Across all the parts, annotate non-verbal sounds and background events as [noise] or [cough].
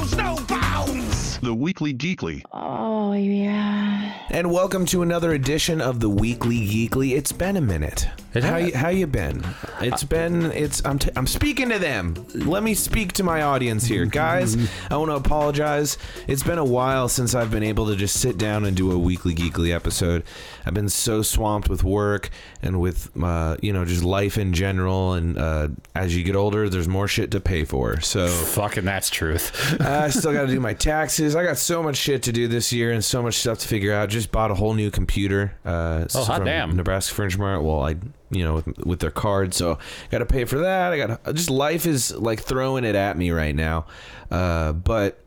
knows no bounds. The Weekly Geekly. Oh, yeah. And welcome to another edition of the Weekly Geekly. It's been a minute. It how you, how you been? It's been it's I'm t- I'm speaking to them. Let me speak to my audience here, guys. I want to apologize. It's been a while since I've been able to just sit down and do a Weekly Geekly episode. I've been so swamped with work and with uh, you know just life in general. And uh, as you get older, there's more shit to pay for. So Fucking that's truth. [laughs] I still got to do my taxes. I got so much shit to do this year and so much stuff to figure out. Just bought a whole new computer. Uh, Oh, hot from damn. Nebraska Furniture Mart. Well, I, you know, with, with their card, so got to pay for that. I got just life is like throwing it at me right now. Uh, but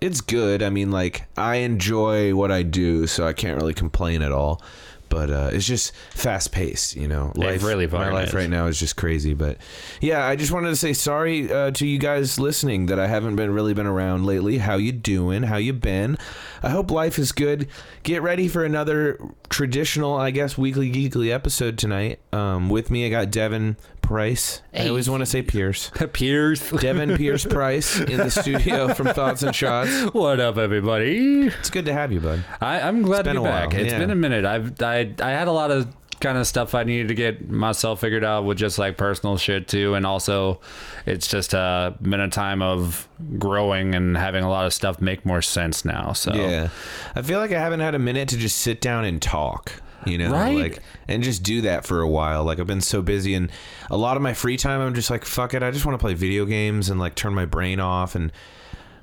it's good. I mean, like I enjoy what I do, so I can't really complain at all. But uh, it's just fast paced, you know. Life, really my life right now is just crazy. But yeah, I just wanted to say sorry uh, to you guys listening that I haven't been really been around lately. How you doing? How you been? I hope life is good. Get ready for another traditional, I guess, weekly geekly episode tonight. Um, with me, I got Devin Price. I always want to say Pierce. [laughs] Pierce. Devin Pierce [laughs] Price in the studio from Thoughts and Shots. What up, everybody? It's good to have you, bud. I, I'm glad been to a be back. while, It's yeah. been a minute. I've I I had a lot of kind of stuff I needed to get myself figured out with just like personal shit too, and also it's just uh, been a time of growing and having a lot of stuff make more sense now. So Yeah. I feel like I haven't had a minute to just sit down and talk, you know, Right? like and just do that for a while. Like I've been so busy and a lot of my free time I'm just like fuck it, I just want to play video games and like turn my brain off and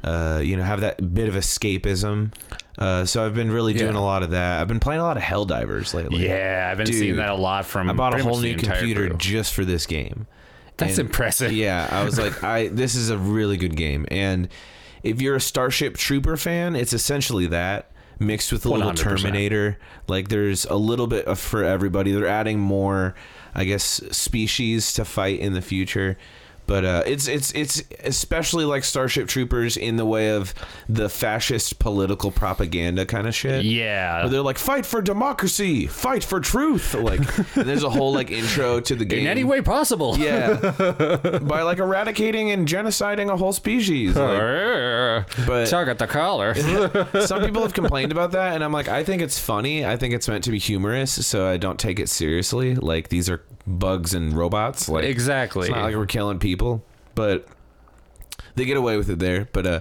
uh, you know, have that bit of escapism. Uh, so I've been really doing Yeah. a lot of that. I've been playing a lot of Helldivers lately. yeah, I've been Dude, seeing that a lot from. I bought a whole new computer crew. just for this game. That's And- impressive. Yeah, I was like, I [laughs] this is a really good game, and if you're a Starship Trooper fan, it's essentially that mixed with a little 100%. Terminator. Like, there's a little bit of for everybody. They're adding more, I guess, species to fight in the future. But uh, it's it's it's especially like Starship Troopers in the way of the fascist political propaganda kind of shit. Yeah. Where they're like, fight for democracy, fight for truth. Like, there's a whole like intro to the [laughs] game. in any way possible. Yeah, by like eradicating and genociding a whole species. Like, but- Tug at the collar. [laughs] some people have complained about that, and I'm like, I think it's funny. I think it's meant to be humorous, so I don't take it seriously. Like these are bugs and robots. Like Exactly. it's not like we're killing people, but they get away with it there. But uh,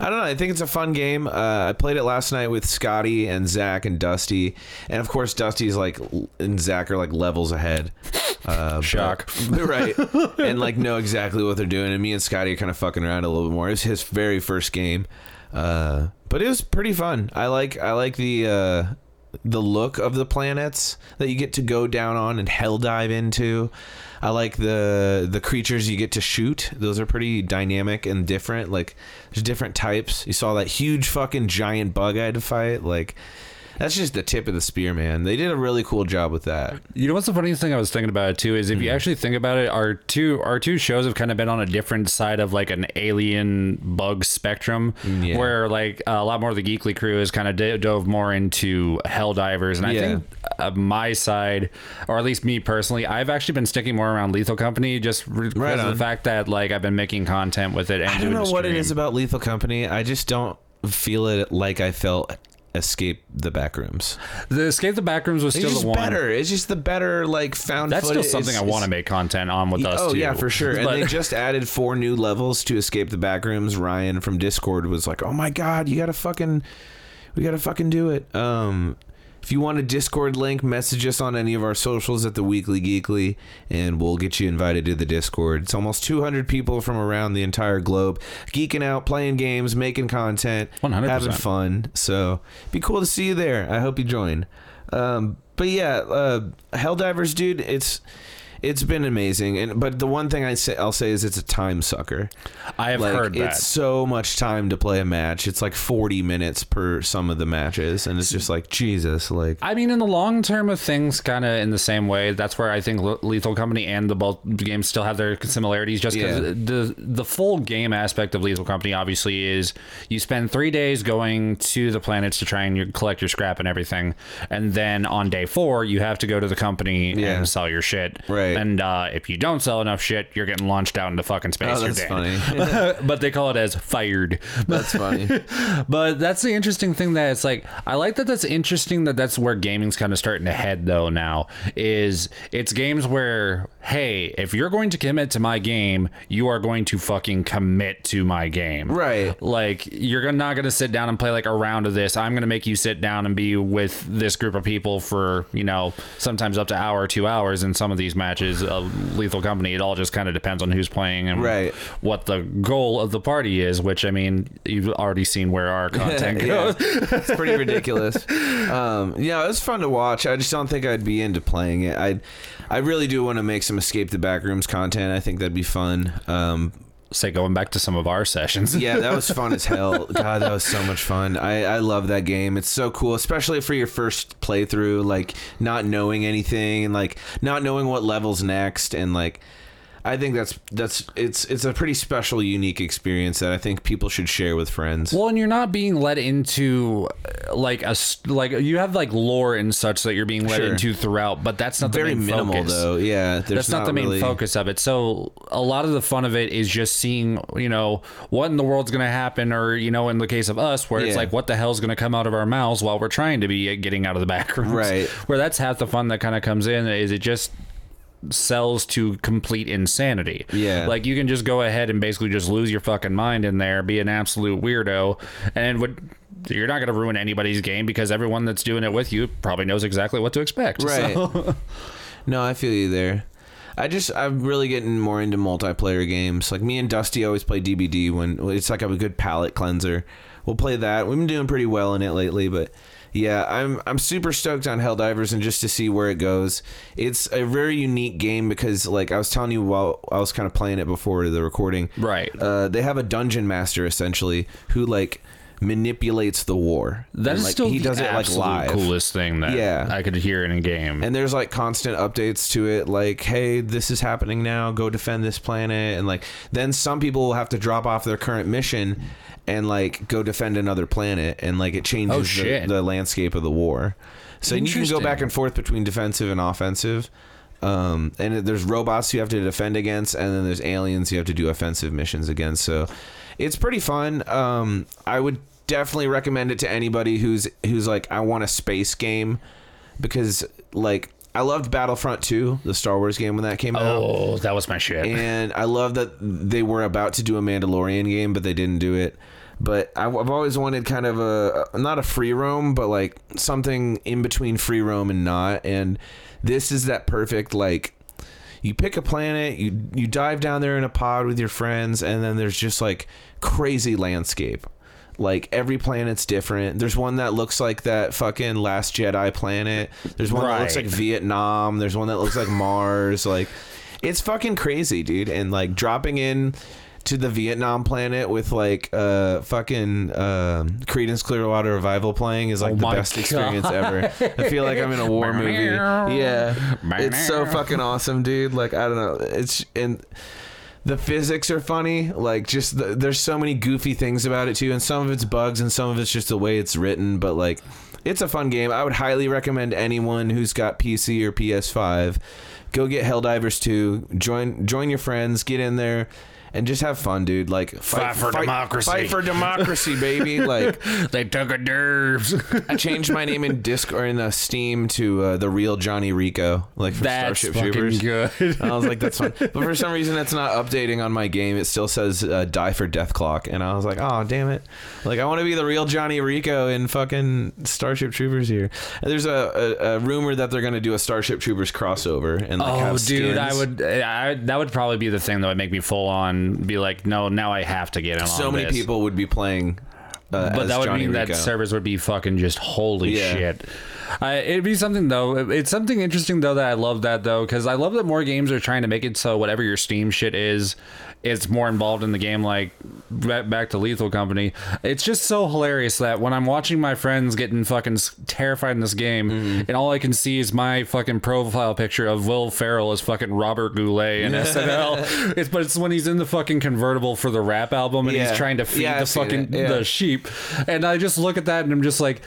I don't know. I think it's a fun game. Uh, I played it last night with Scotty and Zach and Dusty, and of course Dusty's like and Zach are like levels ahead. Uh, but- Shock. [laughs] right? And like know exactly what they're doing. And me and Scotty are kind of fucking around a little bit more. It was his very first game, uh, but it was pretty fun. I like I like the. The look of the planets that you get to go down on and hell dive into. I like the the creatures you get to shoot. Those are pretty dynamic and different. Like there's different types. You saw that huge fucking giant bug I had to fight. Like that's just the tip of the spear, man. They did a really cool job with that. You know what's the funniest thing I was thinking about it too is if Hmm. you actually think about it, our two our two shows have kind of been on a different side of like an alien bug spectrum, Yeah. where like a lot more of the geekly crew has kind of d- dove more into Helldivers, and I Yeah. think uh, my side, or at least me personally, I've actually been sticking more around Lethal Company just because Right of the fact that like I've been making content with it. And I don't know what it is about Lethal Company. I just don't feel it like I felt Escape the Backrooms. The Escape the Backrooms was It's still the one. better. It's just the better like found. That's still footage. something I want to make content on with us Oh too. yeah, for sure. And they just added four new levels to escape the backrooms. Ryan from Discord was like, "Oh my god, you gotta fucking, we gotta fucking do it." Um, if you want a Discord link, message us on any of our socials at the Weekly Geekly, and we'll get you invited to the Discord. It's almost 200 people from around the entire globe, geeking out, playing games, making content, 100%. having fun. So, be cool to see you there. I hope you join. Um, but yeah, uh, Helldivers, dude, it's it's been amazing. And but the one thing I say I'll say is it's a time sucker. I have like heard that. it's so much time to play a match. It's like 40 minutes per some of the matches, and it's just like Jesus, like I mean, in the long term of things, kind of in the same way. That's where I think Le- Lethal Company and the both games still have their similarities. Just because Yeah. the the full game aspect of Lethal Company obviously is you spend three days going to the planets to try and collect your scrap and everything, and then on day four you have to go to the company Yeah. and sell your shit. Right. Right. And uh, if you don't sell enough shit, you're getting launched out into fucking space. Oh, that's funny. [laughs] but they call it as fired. that's funny. [laughs] But that's the interesting thing that it's like I like that that's interesting that that's where gaming's kind of starting to head though now is it's games where hey, if you're going to commit to my game, you are going to fucking commit to my game. Right. Like you're gonna- not going to sit down and play like a round of this. I'm going to make you sit down and be with this group of people for, you know, sometimes up to hour, 2 hours in some of these matches of Lethal Company. It all just kind of depends on who's playing and Right. what the goal of the party is, which I mean, you've already seen where our [laughs] content goes. it's pretty ridiculous. [laughs] Um, yeah, it was fun to watch. I just don't think I'd be into playing it. I, I really do want to make some escape the backrooms content. I think that'd be fun. Um, Say going back to some of our sessions. yeah, that was fun as hell. [laughs] God, that was so much fun. I, I love that game. It's so cool, especially for your first playthrough, like not knowing anything and like not knowing what levels next and like I think that's that's it's it's a pretty special, unique experience that I think people should share with friends. Well, and you're not being led into uh, like a like you have like lore and such that you're being led Sure. into throughout, but that's not the Very main minimal focus. though. Yeah, there's That's not, the main really- focus of it. So a lot of the fun of it is just seeing, you know, what in the world's going to happen, or you know, in the case of us, where it's like, what the hell's going to come out of our mouths while we're trying to be getting out of the back [laughs] rooms. Right. Where that's half the fun that kind of comes in is it just sells to complete insanity. Yeah. Like you can just go ahead and basically just lose your fucking mind in there, be an absolute weirdo, and would you're not going to ruin anybody's game because everyone that's doing it with you probably knows exactly what to expect. Right. So- [laughs] No, I feel you there. I just I'm really getting more into multiplayer games. Like me and Dusty always play DBD when it's like a good palate cleanser. We'll play that. We've been doing pretty well in it lately, but yeah, I'm I'm super stoked on Helldivers and just to see where it goes. It's a very unique game because like I was telling you while I was kind of playing it before the recording. Right. Uh, they have a dungeon master essentially who like manipulates the war. That And, is like, still he the does it like live. coolest thing that Yeah. I could hear in a game. and there's like constant updates to it like hey this is happening now go defend this planet and like then some people will have to drop off their current mission and like go defend another planet and like it changes Oh, the, the landscape of the war so you can go back and forth between defensive and offensive um, and there's robots you have to defend against and then there's aliens you have to do offensive missions against so it's pretty fun um, i would definitely recommend it to anybody who's who's like i want a space game because like I loved Battlefront 2, the Star Wars game when that came out. oh, that was my shit. And I love that they were about to do a Mandalorian game, but they didn't do it. But I- I've always wanted kind of a not a free roam, but like something in between free roam and not. And this is that perfect like you pick a planet, you you dive down there in a pod with your friends, and then there's just like crazy landscape. Like every planet's different. There's one that looks like that fucking Last Jedi planet. There's one that looks Right. like Vietnam. There's one that looks like Mars. Like it's fucking crazy, dude. And like dropping in to the Vietnam planet with like uh fucking uh, Creedence Clearwater Revival playing is like Oh the my best God. experience ever. I feel like I'm in a [laughs] war movie. Yeah, it's so fucking awesome, dude. Like I don't know, it's and the physics are funny. Like just the, there's so many goofy things about it too, and some of it's bugs and some of it's just the way it's written. But like, it's a fun game. I would highly recommend anyone who's got PC or PS5 go get Helldivers 2. Join join your friends. Get in there. And just have fun, dude. Like Fight for democracy. Fight for democracy, baby. Like [laughs] they took a nerves. I changed my name in disc or in uh, Steam to uh, the real Johnny Rico, like from That's Starship fucking Troopers. good. I was like, that's fun. But for some reason, it's not updating on my game. It still says uh, die for Dethklok. And I was like, oh, damn it. Like, I want to be the real Johnny Rico in fucking Starship Troopers here. And there's a, a, a rumor that they're going to do a Starship Troopers crossover. And like, Oh, dude, I would. I, that would probably be the thing that would make me full on be like, no, now I have to get in. So on many this. people would be playing. Uh, but that would Johnny mean Rico. that servers would be fucking just holy Yeah. shit. I, it'd be something though. It's something interesting though that I love that though because I love that more games are trying to make it so whatever your Steam shit is, it's more involved in the game. Like back to Lethal Company, it's just so hilarious that when I'm watching my friends getting fucking terrified in this game, Mm-hmm. and all I can see is my fucking profile picture of Will Ferrell as fucking Robert Goulet in SNL. [laughs] It's but it's when he's in the fucking convertible for the rap album and Yeah. he's trying to feed Yeah, the I've fucking. Yeah. the sheep. And I just look at that and I'm just like,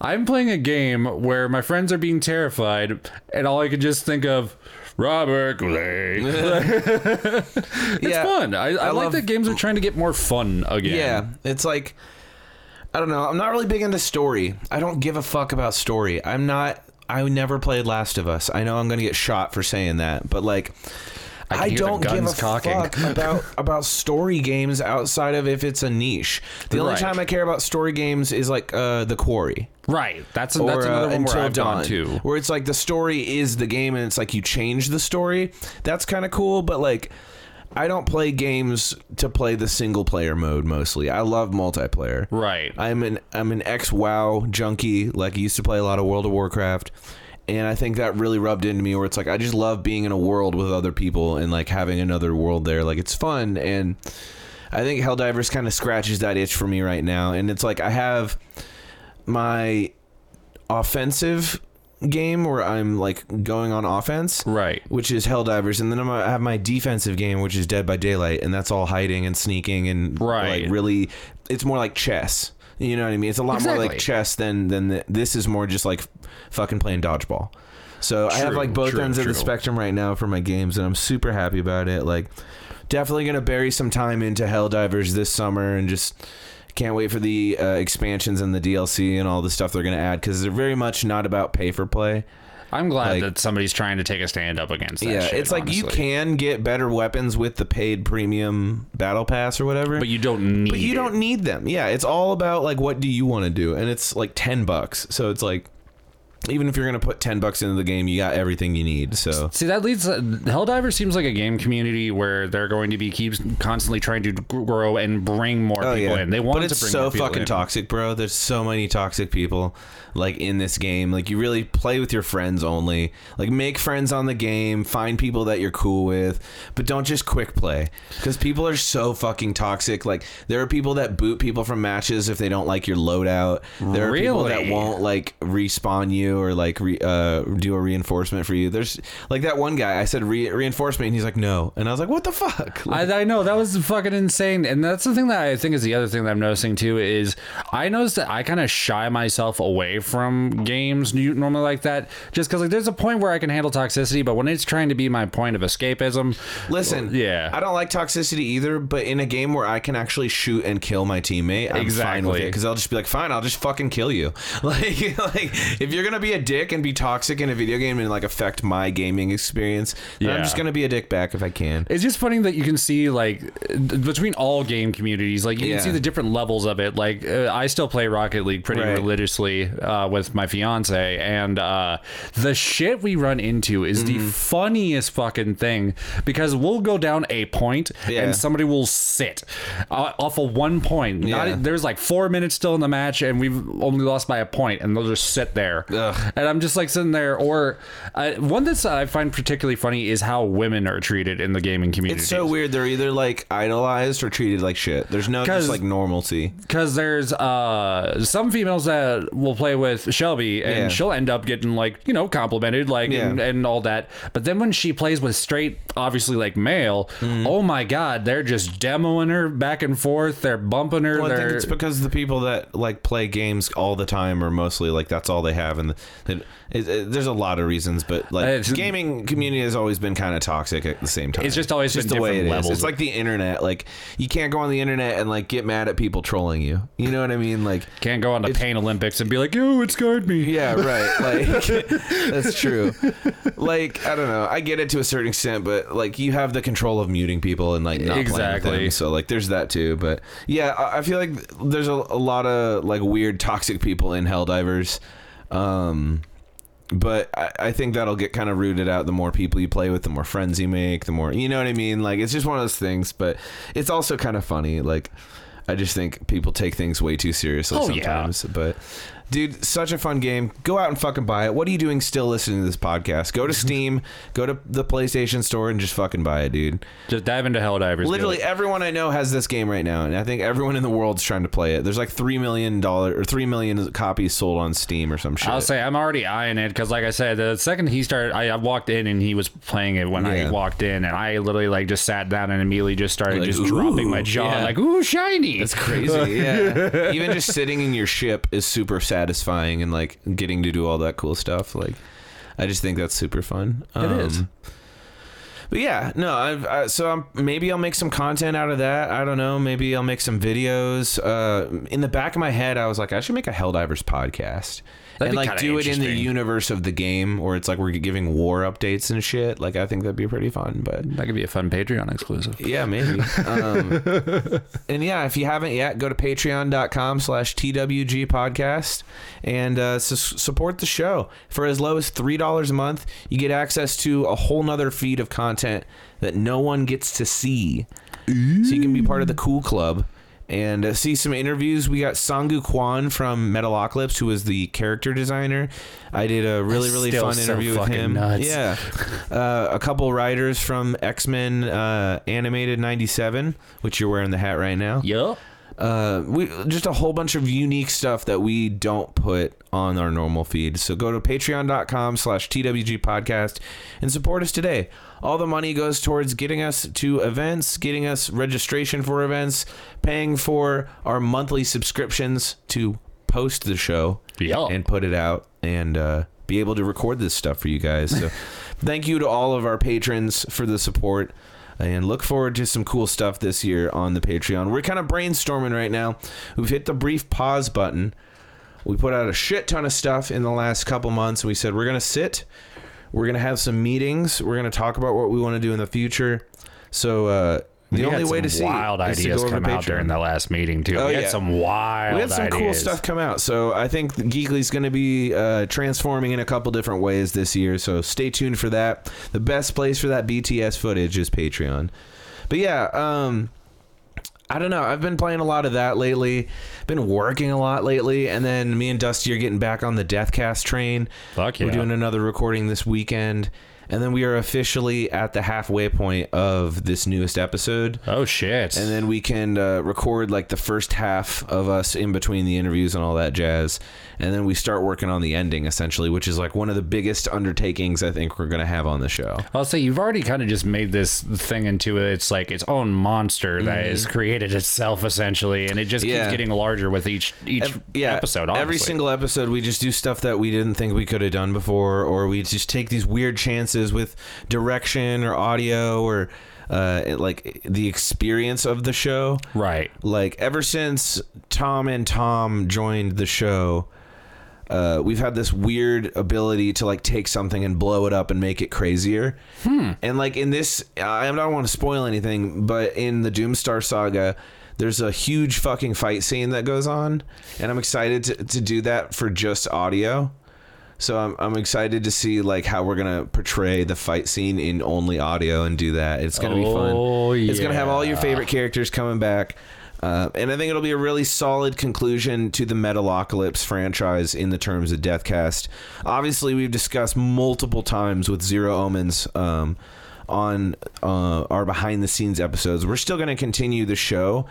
I'm playing a game where my friends are being terrified, and all I can just think of, Robert Goulet. [laughs] it's Yeah. fun. I, I, I like love- that games are trying to get more fun again. Yeah, it's like I don't know. I'm not really big into story. I don't give a fuck about story. I'm not. I never played Last of Us. I know I'm gonna get shot for saying that, but like. I I, don't give a cocking. fuck about [laughs] about story games outside of if it's a niche. The only Right. time I care about story games is like uh, the Quarry Right. That's, or that's another uh, one Until where I've Dawn, gone to. where it's like the story is the game and it's like you change the story. That's kind of cool, but like I don't play games to play the single player mode mostly. I love multiplayer. Right. I'm an I'm an ex WoW junkie. Like I used to play a lot of World of Warcraft, and I think that really rubbed into me. Where it's like I just love being in a world with other people and like having another world there. Like it's fun, and I think Helldivers kind of scratches that itch for me right now. And it's like I have my offensive game where I'm like going on offense, Right. which is Helldivers, and then I'm, I have my defensive game, which is Dead by Daylight, and that's all hiding and sneaking and Right. like really, it's more like chess. You know what I mean? It's a lot more like chess than than the, this is more just like fucking playing dodgeball. So I have like both true, ends of the spectrum right now for my games, and I'm super happy about it. Like, definitely gonna bury some time into Helldivers this summer, and just can't wait for the uh, expansions and the DLC and all the stuff they're gonna add because they're very much not about pay for play. I'm glad Like- that somebody's trying to take a stand up against that yeah, shit, it's like you can get better weapons with the paid premium battle pass or whatever. But you don't need But you it. don't need them. Yeah, it's all about like what do you want to do, and it's like ten bucks. So it's like even if you're gonna put ten bucks into the game, you got everything you need. So See, that leads. Uh, Helldiver seems like a game community where they're going to be keeps constantly trying to grow and bring more Oh, people in. They want but it's to bring so more fucking in. toxic, bro. There's so many toxic people like in this game. Like you really play with your friends only. Like make friends on the game, find people that you're cool with, but don't just quick play because people are so fucking toxic. Like there are people that boot people from matches if they don't like your loadout. There are people that won't like respawn you or like re, uh, do a reinforcement for you. There's like that one guy. I said re- reinforcement, and he's like no, and I was like, what the fuck? Like, I, I know that was fucking insane, and that's the thing that I think is the other thing that I'm noticing too is I noticed that I kind of shy myself away from games nu- normally like that, just because like there's a point where I can handle toxicity, but when it's trying to be my point of escapism, Listen, yeah. I don't like toxicity either, but in a game where I can actually shoot and kill my teammate, I'm fine with Exactly. it because I'll just be like, fine, I'll just fucking kill you. [laughs] Like, [laughs] like if you're gonna be a dick and be toxic in a video game and like affect my gaming experience, then I'm just gonna be a dick back if I can. It's just funny that you can see like between all game communities, like you Yeah. can see the different levels of it. Like uh, I still play Rocket League pretty Right. religiously uh, with my fiance, and uh, the shit we run into is Mm-hmm. the funniest fucking thing because we'll go down a point Yeah. and somebody will sit uh, off of one point. Not- there's like four minutes still in the match, and we've only lost by a point, and they'll just sit there. Ugh. And I'm just like sitting there. Or uh, one that's I find particularly funny is how women are treated in the gaming community. It's so weird. They're either like idolized or treated like shit. There's no just like normalcy. because there's uh some females that will play with Shelby and Yeah. she'll end up getting like you know complimented like and, Yeah. and all that but then when she plays with straight obviously like male Mm-hmm. oh my god they're just demoing her back and forth they're bumping her Well, I think it's because the people that like play games all the time are mostly like that's all they have, and it, it, it- there's a lot of reasons, but like It's- gaming community has always been kind of toxic at the same time. It's just always been the way it different is. It's like the internet. Like you can't go on the internet and like get mad at people trolling you. You know what I mean? Like can't go on the Pain Olympics and be like yo it scarred me yeah, right. [laughs] Like that's true. Like I don't know. I get it to a certain extent, but like you have the control of muting people and like not playing with Exactly. them. So like there's that too. But yeah, I I feel like there's a, a lot of like weird toxic people in Helldivers. Um but I, I think that'll get kind of rooted out the more people you play with, the more friends you make, the more you know what I mean. Like it's just one of those things, but it's also kind of funny. Like I just think people take things way too seriously Oh, yeah. sometimes. But dude, such a fun game. Go out and fucking buy it. What are you doing still listening to this podcast? Go to [laughs] Steam, go to the PlayStation Store, and just fucking buy it, dude. just dive into Helldivers Literally dude. everyone I know has this game right now, and I think everyone in the world's trying to play it. There's like three million dollar or three million copies sold on Steam or some shit. I'll say I'm already eyeing it because, like I said, the second he started, I, I walked in and he was playing it when I walked in, and I literally like just sat down and immediately just started Like, just ooh, dropping my jaw, yeah. like "Ooh, shiny!" It's crazy. Yeah. [laughs] Even just sitting in your ship is super satisfying and like getting to do all that cool stuff. Like I just think that's super fun. Um, is. But yeah, no, I've I, so I'm, maybe I'll make some content out of that. I don't know. Maybe I'll make some videos. Uh, in the back of my head, I was like, I should make a Helldivers podcast. And like do it in the universe of the game where it's like we're giving war updates and shit. Like I think that'd be pretty fun. But That could be a fun Patreon exclusive. yeah, maybe. [laughs] Um, and yeah, if you haven't yet, go to patreon.com slash TWG podcast and uh, su- support the show. For as low as $3 a month, you get access to a whole nother feed of content that no one gets to see. So you can be part of the cool club and uh, see some interviews. We got Sangu Kwan from Metalocalypse, who was the character designer. I did a really, really Still fun so interview with him. nuts. Yeah. Uh, a couple writers from X Men uh, Animated 97, which you're wearing the hat right now. Yup. Uh, we just a whole bunch of unique stuff that we don't put on our normal feed. So go to patreon.com slash TWG podcast and support us today. All the money goes towards getting us to events, getting us registration for events, paying for our monthly subscriptions to post the show Yeah. and put it out and uh, be able to record this stuff for you guys. So [laughs] thank you to all of our patrons for the support and look forward to some cool stuff this year on the Patreon. We're kind of brainstorming right now. We've hit the brief pause button. We put out a shit ton of stuff in the last couple months. We said we're going to sit, we're going to have some meetings, we're going to talk about what we want to do in the future. So uh, the We only way to see wild to ideas go come out during the last meeting too. Oh, we yeah. had some wild. We had some cool ideas. stuff come out, so I think Geekly's going to be uh, transforming in a couple different ways this year. So stay tuned for that. The best place for that BTS footage is Patreon. But yeah, um, I don't know. I've been playing a lot of that lately. Been working a lot lately, and then me and Dusty are getting back on the Deathcast train. Fuck yeah! We're doing another recording this weekend, and then we are officially at the halfway point of this newest episode Oh shit. and then we can uh, record like the first half of us in between the interviews and all that jazz and then we start working on the ending essentially which is like one of the biggest undertakings i think we're gonna have on the show I'll say you've already kind of just made this thing into it's like its own monster that has created itself essentially, and it just Mm-hmm. Yeah. keeps getting larger with each each Ev- yeah episode. every single episode we just do stuff that we didn't think we could have done before or we just take these weird chances with direction or audio or uh, like the experience of the show right. like ever since Tom and Tom joined the show, uh, we've had this weird ability to like take something and blow it up and make it crazier. And like in this, I don't want to spoil anything, but in the Doomstar saga, there's a huge fucking fight scene that goes on, and I'm excited to, to do that for just audio. So I'm, I'm excited to see like how we're gonna portray the fight scene in only audio and do that. It's gonna be fun. Oh, It's gonna have all your favorite characters coming back. Uh, and I think it'll be a really solid conclusion to the Metalocalypse franchise in the terms of Deathcast. Obviously, we've discussed multiple times with Zero Omens um, on uh, our behind the scenes episodes. We're still going to continue the show.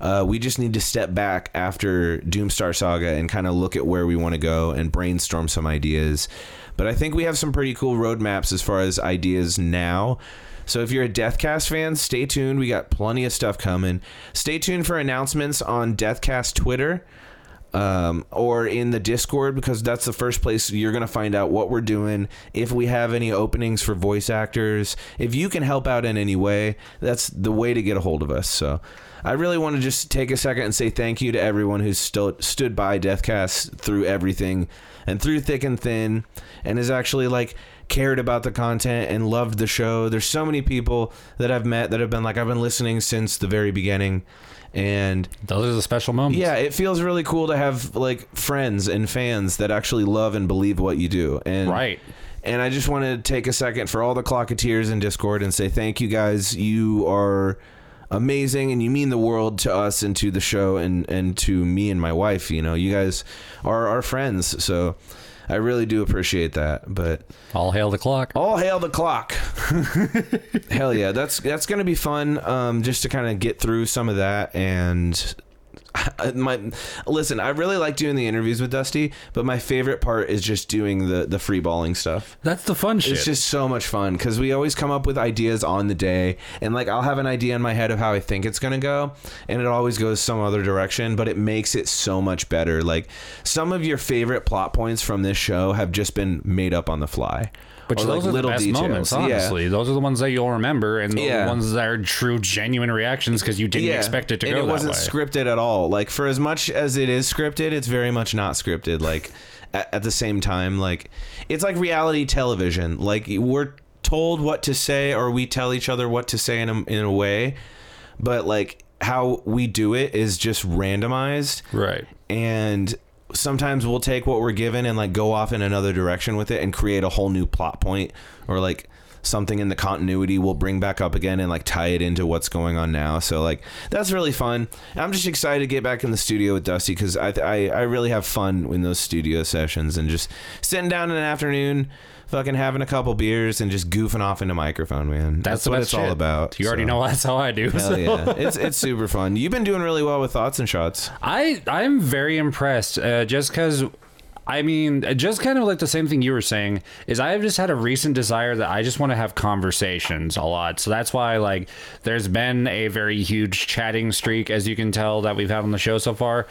Uh, we just need to step back after Doomstar Saga and kind of look at where we want to go and brainstorm some ideas. But I think we have some pretty cool roadmaps as far as ideas now. So if you're a Deathcast fan, stay tuned. We got plenty of stuff coming. Stay tuned for announcements on Deathcast Twitter um, or in the Discord because that's the first place you're going to find out what we're doing. If we have any openings for voice actors, if you can help out in any way, that's the way to get a hold of us. So I really want to just take a second and say thank you to everyone who's still stood by Deathcast through everything and through thick and thin and has actually like cared about the content and loved the show. There's so many people that I've met that have been like I've been listening since the very beginning and Those are the special moments. yeah, it feels really cool to have like friends and fans that actually love and believe what you do. And Right. And I just want to take a second for all the Klokateers in Discord and say thank you guys. You are amazing and you mean the world to us and to the show and and to me and my wife, you know. You guys are our friends. So I really do appreciate that. But All hail the clock. all hail the clock. [laughs] Hell yeah, that's that's gonna be fun. Um, just to kind of get through some of that and. [laughs] My listen, I really like doing the interviews with Dusty, but my favorite part is just doing the the free balling stuff. That's the fun shit. It's just so much fun because we always come up with ideas on the day, and like I'll have an idea in my head of how I think it's gonna go, and it always goes some other direction, but it makes it so much better. Like some of your favorite plot points from this show have just been made up on the fly, Which those like are little the best details. moments, Yeah. honestly. Those are the ones that you'll remember, and the Yeah. ones that are true, genuine reactions because you didn't expect it to and go it wasn't scripted at all. Like for as much as it is scripted, it's very much not scripted. Like [laughs] at, at the same time, like it's like reality television. Like we're told what to say, or we tell each other what to say in a, in a way, but like how we do it is just randomized right. and sometimes we'll take what we're given and like go off in another direction with it and create a whole new plot point or like something in the continuity we'll bring back up again and like tie it into what's going on now. So like that's really fun. I'm just excited to get back in the studio with dusty because I, I i really have fun in those studio sessions and just sitting down in an afternoon fucking having a couple beers and just goofing off into microphone man That's, that's, what it's all about You already know that's how I do. Hell so. yeah. It's it's super fun. You've been doing really well with thoughts and shots. [laughs] I I'm very impressed. Uh, just because, I mean, just kind of like the same thing you were saying is I have just had a recent desire that I just want to have conversations a lot. So that's why like there's been a very huge chatting streak, as you can tell that we've had on the show so far.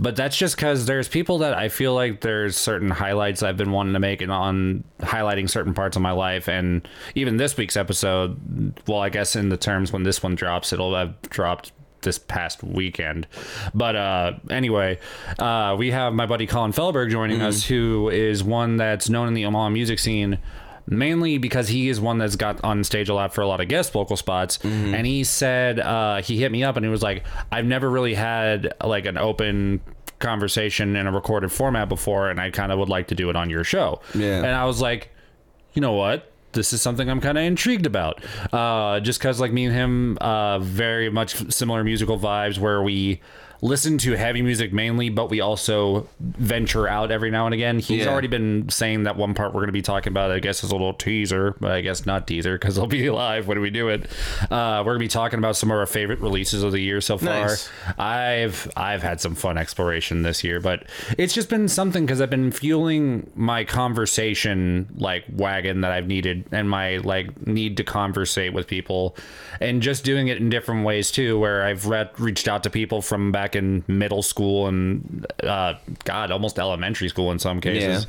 But that's just because there's people that I feel like there's certain highlights I've been wanting to make and on highlighting certain parts of my life. And even this week's episode, well, I guess in the terms when this one drops, it'll have dropped this past weekend. But uh, anyway, uh, we have my buddy Colin Fellberg joining us, who is one that's known in the Omaha music scene. Mainly because he is one that's got on stage a lot for a lot of guest vocal spots, and he said uh, he hit me up and he was like, "I've never really had like an open conversation in a recorded format before, and I kind of would like to do it on your show." Yeah. and I was like, you know what? This is something I'm kind of intrigued about. Uh, just because, like, me and him, uh, very much similar musical vibes where we listen to heavy music mainly, but we also venture out every now and again. He's Yeah. already been saying that one part we're going to be talking about, I guess, is a little teaser, but I guess not teaser because it'll be [laughs] live when we do it. Uh, we're going to be talking about some of our favorite releases of the year so far. Nice. I've I've had some fun exploration this year, but it's just been something because I've been fueling my conversation like wagon that I've needed and my like need to conversate with people, and just doing it in different ways too. Where I've re- reached out to people from back in middle school and uh, God, almost elementary school in some cases.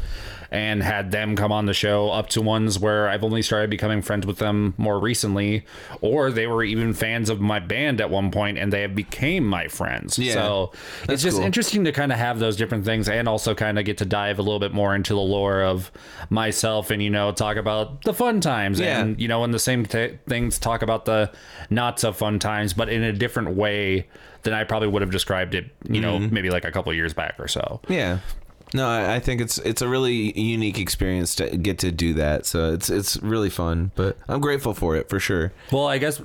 And had them come on the show, up to ones where I've only started becoming friends with them more recently, or they were even fans of my band at one point, and they have became my friends. Yeah. So it's just cool. interesting to kind of have those different things and also kind of get to dive a little bit more into the lore of myself and, you know, talk about the fun times Yeah. and, you know, in the same t- things, talk about the not so fun times, but in a different way than I probably would have described it, you know, Mm-hmm. maybe like a couple years back or so. Yeah. No, I, I think it's it's a really unique experience to get to do that. So it's it's really fun. But I'm grateful for it for sure. Well, I guess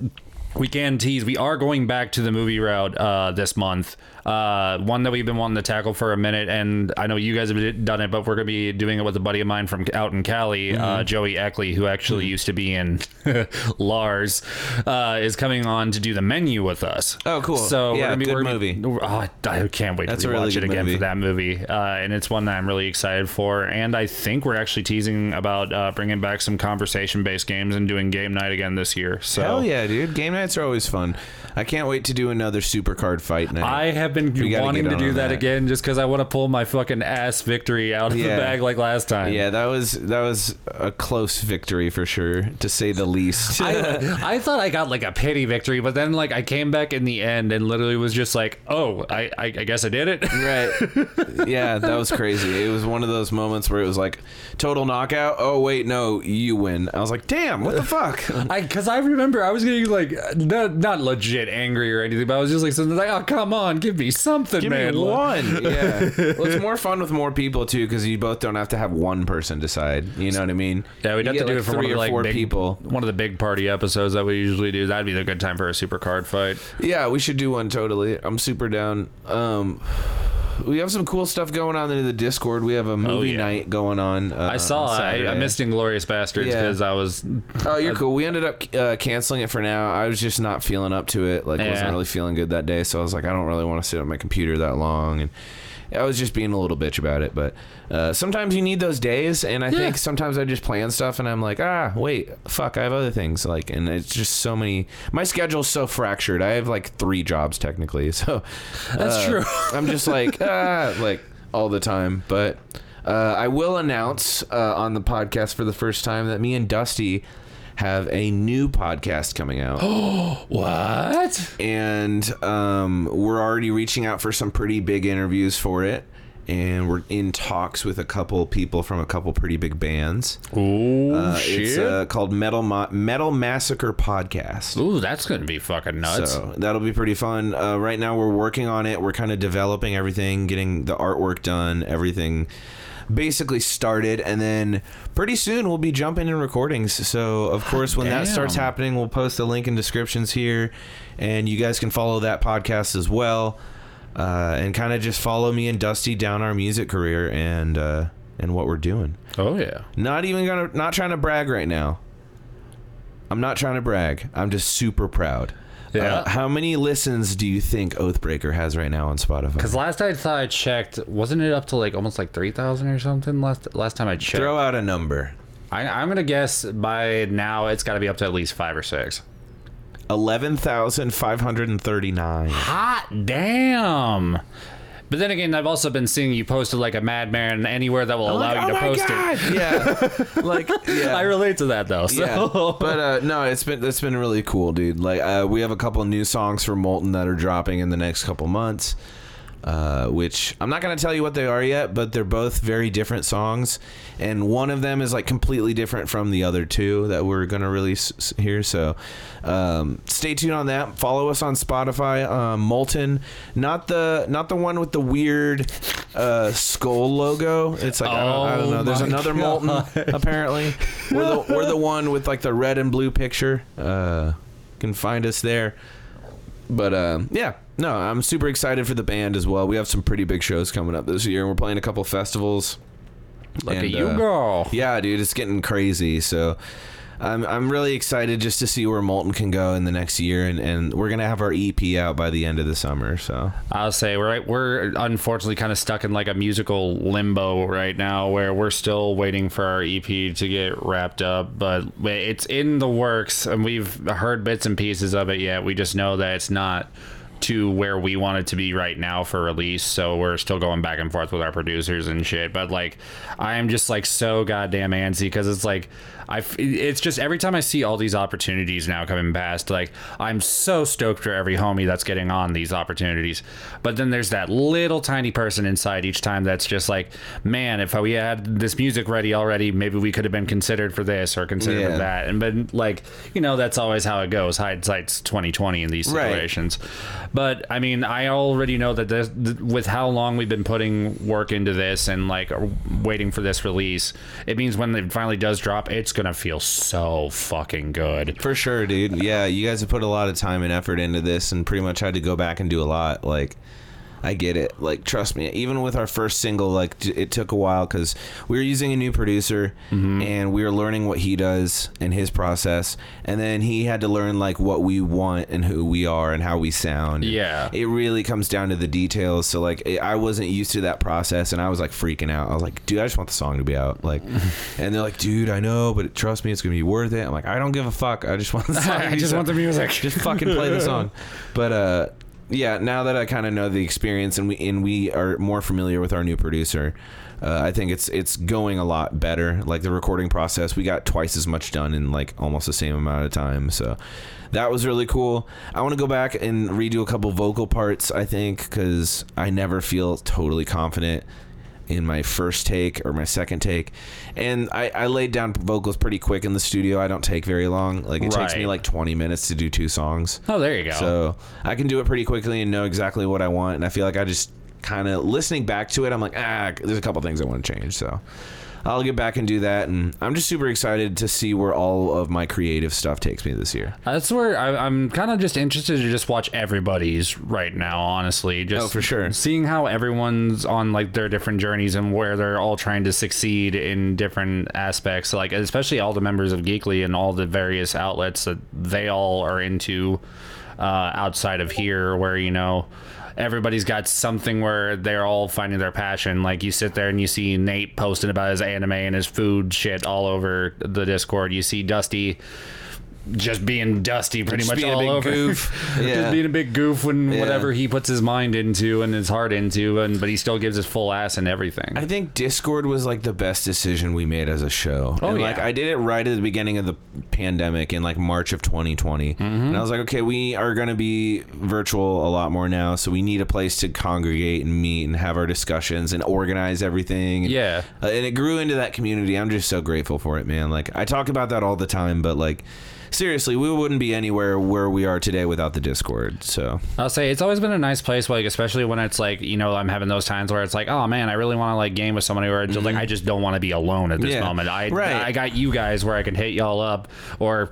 we can tease. We are going back to the movie route uh, this month. Uh, one that we've been wanting to tackle for a minute, and I know you guys have done it, but we're going to be doing it with a buddy of mine from out in Cali, Mm-hmm. uh, Joey Eckley, who actually used to be in [laughs] Lars, uh, is coming on to do the menu with us. Oh, cool. So Yeah, we're gonna be, good movie. Be, oh, I can't wait That's to watch really it again movie. for that movie, uh, and it's one that I'm really excited for. And I think we're actually teasing about uh, bringing back some conversation-based games and doing game night again this year. So Hell yeah, dude! Game nights are always fun. I can't wait to do another super card fight night. I have been We wanting to do that, that. again just because I want to pull my fucking ass victory out of Yeah. the bag like last time. yeah, that was that was a close victory for sure, to say the least. I, [laughs] I thought I got like a pity victory, but then like I came back in the end and literally was just like, oh, I, I, I guess I did it. [laughs] right. Yeah, that was crazy. It was one of those moments where it was like total knockout. Oh wait, no, you win. I was like, damn, what the fuck? [laughs] I because I remember I was getting like not, not legit angry or anything, but I was just like something like, oh come on, give me something, Give man. me one. [laughs] Yeah. [laughs] well, it's more fun with more people too, because you both don't have to have one person decide. You know what I mean? Yeah, we'd You have to get, do like, it for three one of the or like four big, people. One of the big party episodes that we usually do. That'd be the good time for a super card fight. Yeah, we should do one totally. I'm super down. Um, we have some cool stuff going on in the Discord. We have a movie yeah. night going on. Uh, I saw. on I, I missed Inglourious Basterds Yeah. because I was. Oh, you're cool. We ended up uh, canceling it for now. I was just not feeling up to it. Like, Yeah. wasn't really feeling good that day. So I was like, I don't really want to sit on my computer that long. And I was just being a little bitch about it. But uh, sometimes you need those days. And I think sometimes I just plan stuff and I'm like, ah, wait, fuck, I have other things. Like, and it's just so many. My schedule's so fractured. I have like three jobs technically. [laughs] So That's uh, true. I'm just like, [laughs] ah, [laughs] like all the time. But. Uh, I will announce uh, on the podcast for the first time that me and Dusty have a new podcast coming out. [gasps] What? and um, we're already reaching out for some pretty big interviews for it. And we're in talks with a couple people from a couple pretty big bands. Ooh, Uh, shit. it's uh, called Metal Ma- Metal Massacre Podcast. Ooh, that's gonna be fucking nuts. So that'll be pretty fun. Uh, right now, we're working on it. We're kind of developing everything, getting the artwork done, everything basically started, and then pretty soon we'll be jumping in recordings. So, of course, when that starts happening, we'll post the link in descriptions here, and you guys can follow that podcast as well, uh, and kind of just follow me and Dusty down our music career and uh, and what we're doing. oh yeah. Not even gonna, not trying to brag right now. I'm not trying to brag. I'm just super proud. Yeah. Uh, how many listens do you think Oathbreaker has right now on Spotify? Because last I thought I checked, wasn't it up to like almost like three thousand or something? Last last time I checked, Throw out a number. I, I'm gonna guess by now it's got to be up to at least five or six. 11,539. Hot damn! But then again, I've also been seeing you posted like a madman anywhere that will allow you to post it. [laughs] Yeah. like, yeah. I relate to that though. So. yeah. But uh, no, it's been it's been really cool, dude. Like uh, we have a couple new songs for Molten that are dropping in the next couple months. Uh, which I'm not gonna tell you what they are yet, but they're both very different songs, and one of them is like completely different from the other two that we're gonna release here. So, um, stay tuned on that. Follow us on Spotify. Um, Molten, not the not the one with the weird uh, skull logo. It's like I, don't, I don't know. Oh There's another God. Molten apparently. We're the, we're the one with like the red and blue picture. Uh, can find us there. But um, yeah, no, I'm super excited for the band as well. We have some pretty big shows coming up this year, and we're playing a couple festivals. Look And, at you uh, go. Yeah, dude, it's getting crazy. So I'm I'm really excited just to see where Molten can go in the next year, and, and we're gonna have our EP out by the end of the summer. So I'll say we're we're unfortunately kind of stuck in like a musical limbo right now, where we're still waiting for our EP to get wrapped up, but it's in the works, and we've heard bits and pieces of it yet. We just know that it's not to where we want it to be right now for release. So we're still going back and forth with our producers and shit. But like i am just like so goddamn antsy because it's like i it's just every time i see all these opportunities now coming past like i'm so stoked for every homie that's getting on these opportunities but then there's that little tiny person inside each time that's just like man if we had this music ready already maybe we could have been considered for this or considered Yeah. for that and but like you know that's always how it goes hindsight's 2020 in these Right. situations but I mean, I already know that this, th- with how long we've been putting work into this and like waiting for this release, it means when it finally does drop, it's gonna feel so fucking good. for sure, dude. Yeah, you guys have put a lot of time and effort into this, and pretty much had to go back and do a lot. Like. I get it. Like, trust me. Even with our first single, like, it took a while because we were using a new producer and we were learning what he does and his process, and then he had to learn like what we want and who we are and how we sound. Yeah. it really comes down to the details. So like, it, I wasn't used to that process, and I was like freaking out. I was like, dude, I just want the song to be out. Like, [laughs] and they're like, dude, I know, but trust me, it's gonna be worth it. I'm like, I don't give a fuck. I just want the [laughs] song. I just want the music. [laughs] just fucking play the song. But uh, yeah, now that I kind of know the experience and we and we are more familiar with our new producer, uh, I think it's it's going a lot better. Like the recording process, we got twice as much done in like almost the same amount of time. So that was really cool. I want to go back and redo a couple vocal parts. I think because I never feel totally confident in my first take or my second take. And I, I laid down vocals pretty quick in the studio. I don't take very long. Like it takes me like 20 minutes to do two songs. Oh, there you go. So I can do it pretty quickly and know exactly what I want. And I feel like I just kind of listening back to it, I'm like, ah, there's a couple things I want to change. So I'll get back and do that. And I'm just super excited to see where all of my creative stuff takes me this year. That's where I, I'm kind of just interested to just watch everybody's right now. Honestly, just Oh, for sure. seeing how everyone's on like their different journeys and where they're all trying to succeed in different aspects. Like especially all the members of Geekly and all the various outlets that they all are into uh, outside of here, where you know everybody's got something where they're all finding their passion. Like you sit there and you see Nate posting about his anime and his food shit all over the Discord. You see Dusty just being dusty pretty Just much being a all big over. goof. [laughs] just Yeah. being a big goof when Yeah. whatever he puts his mind into and his heart into, and but he still gives his full ass and everything. I think Discord was like the best decision we made as a show. Oh, and, like. I did it right at the beginning of the pandemic in like March of 2020. Mm-hmm. And I was like, okay, we are going to be virtual a lot more now, so we need a place to congregate and meet and have our discussions and organize everything. And, Yeah. uh, and it grew into that community. I'm just so grateful for it, man. Like I talk about that all the time, but like seriously, we wouldn't be anywhere where we are today without the Discord. So I'll say it's always been a nice place, like especially when it's like you know I'm having those times where it's like, oh man, I really want to like game with somebody, or just like I just don't want to be alone at this Mm-hmm. Yeah. moment. I Right. I got you guys where I can hit y'all up, or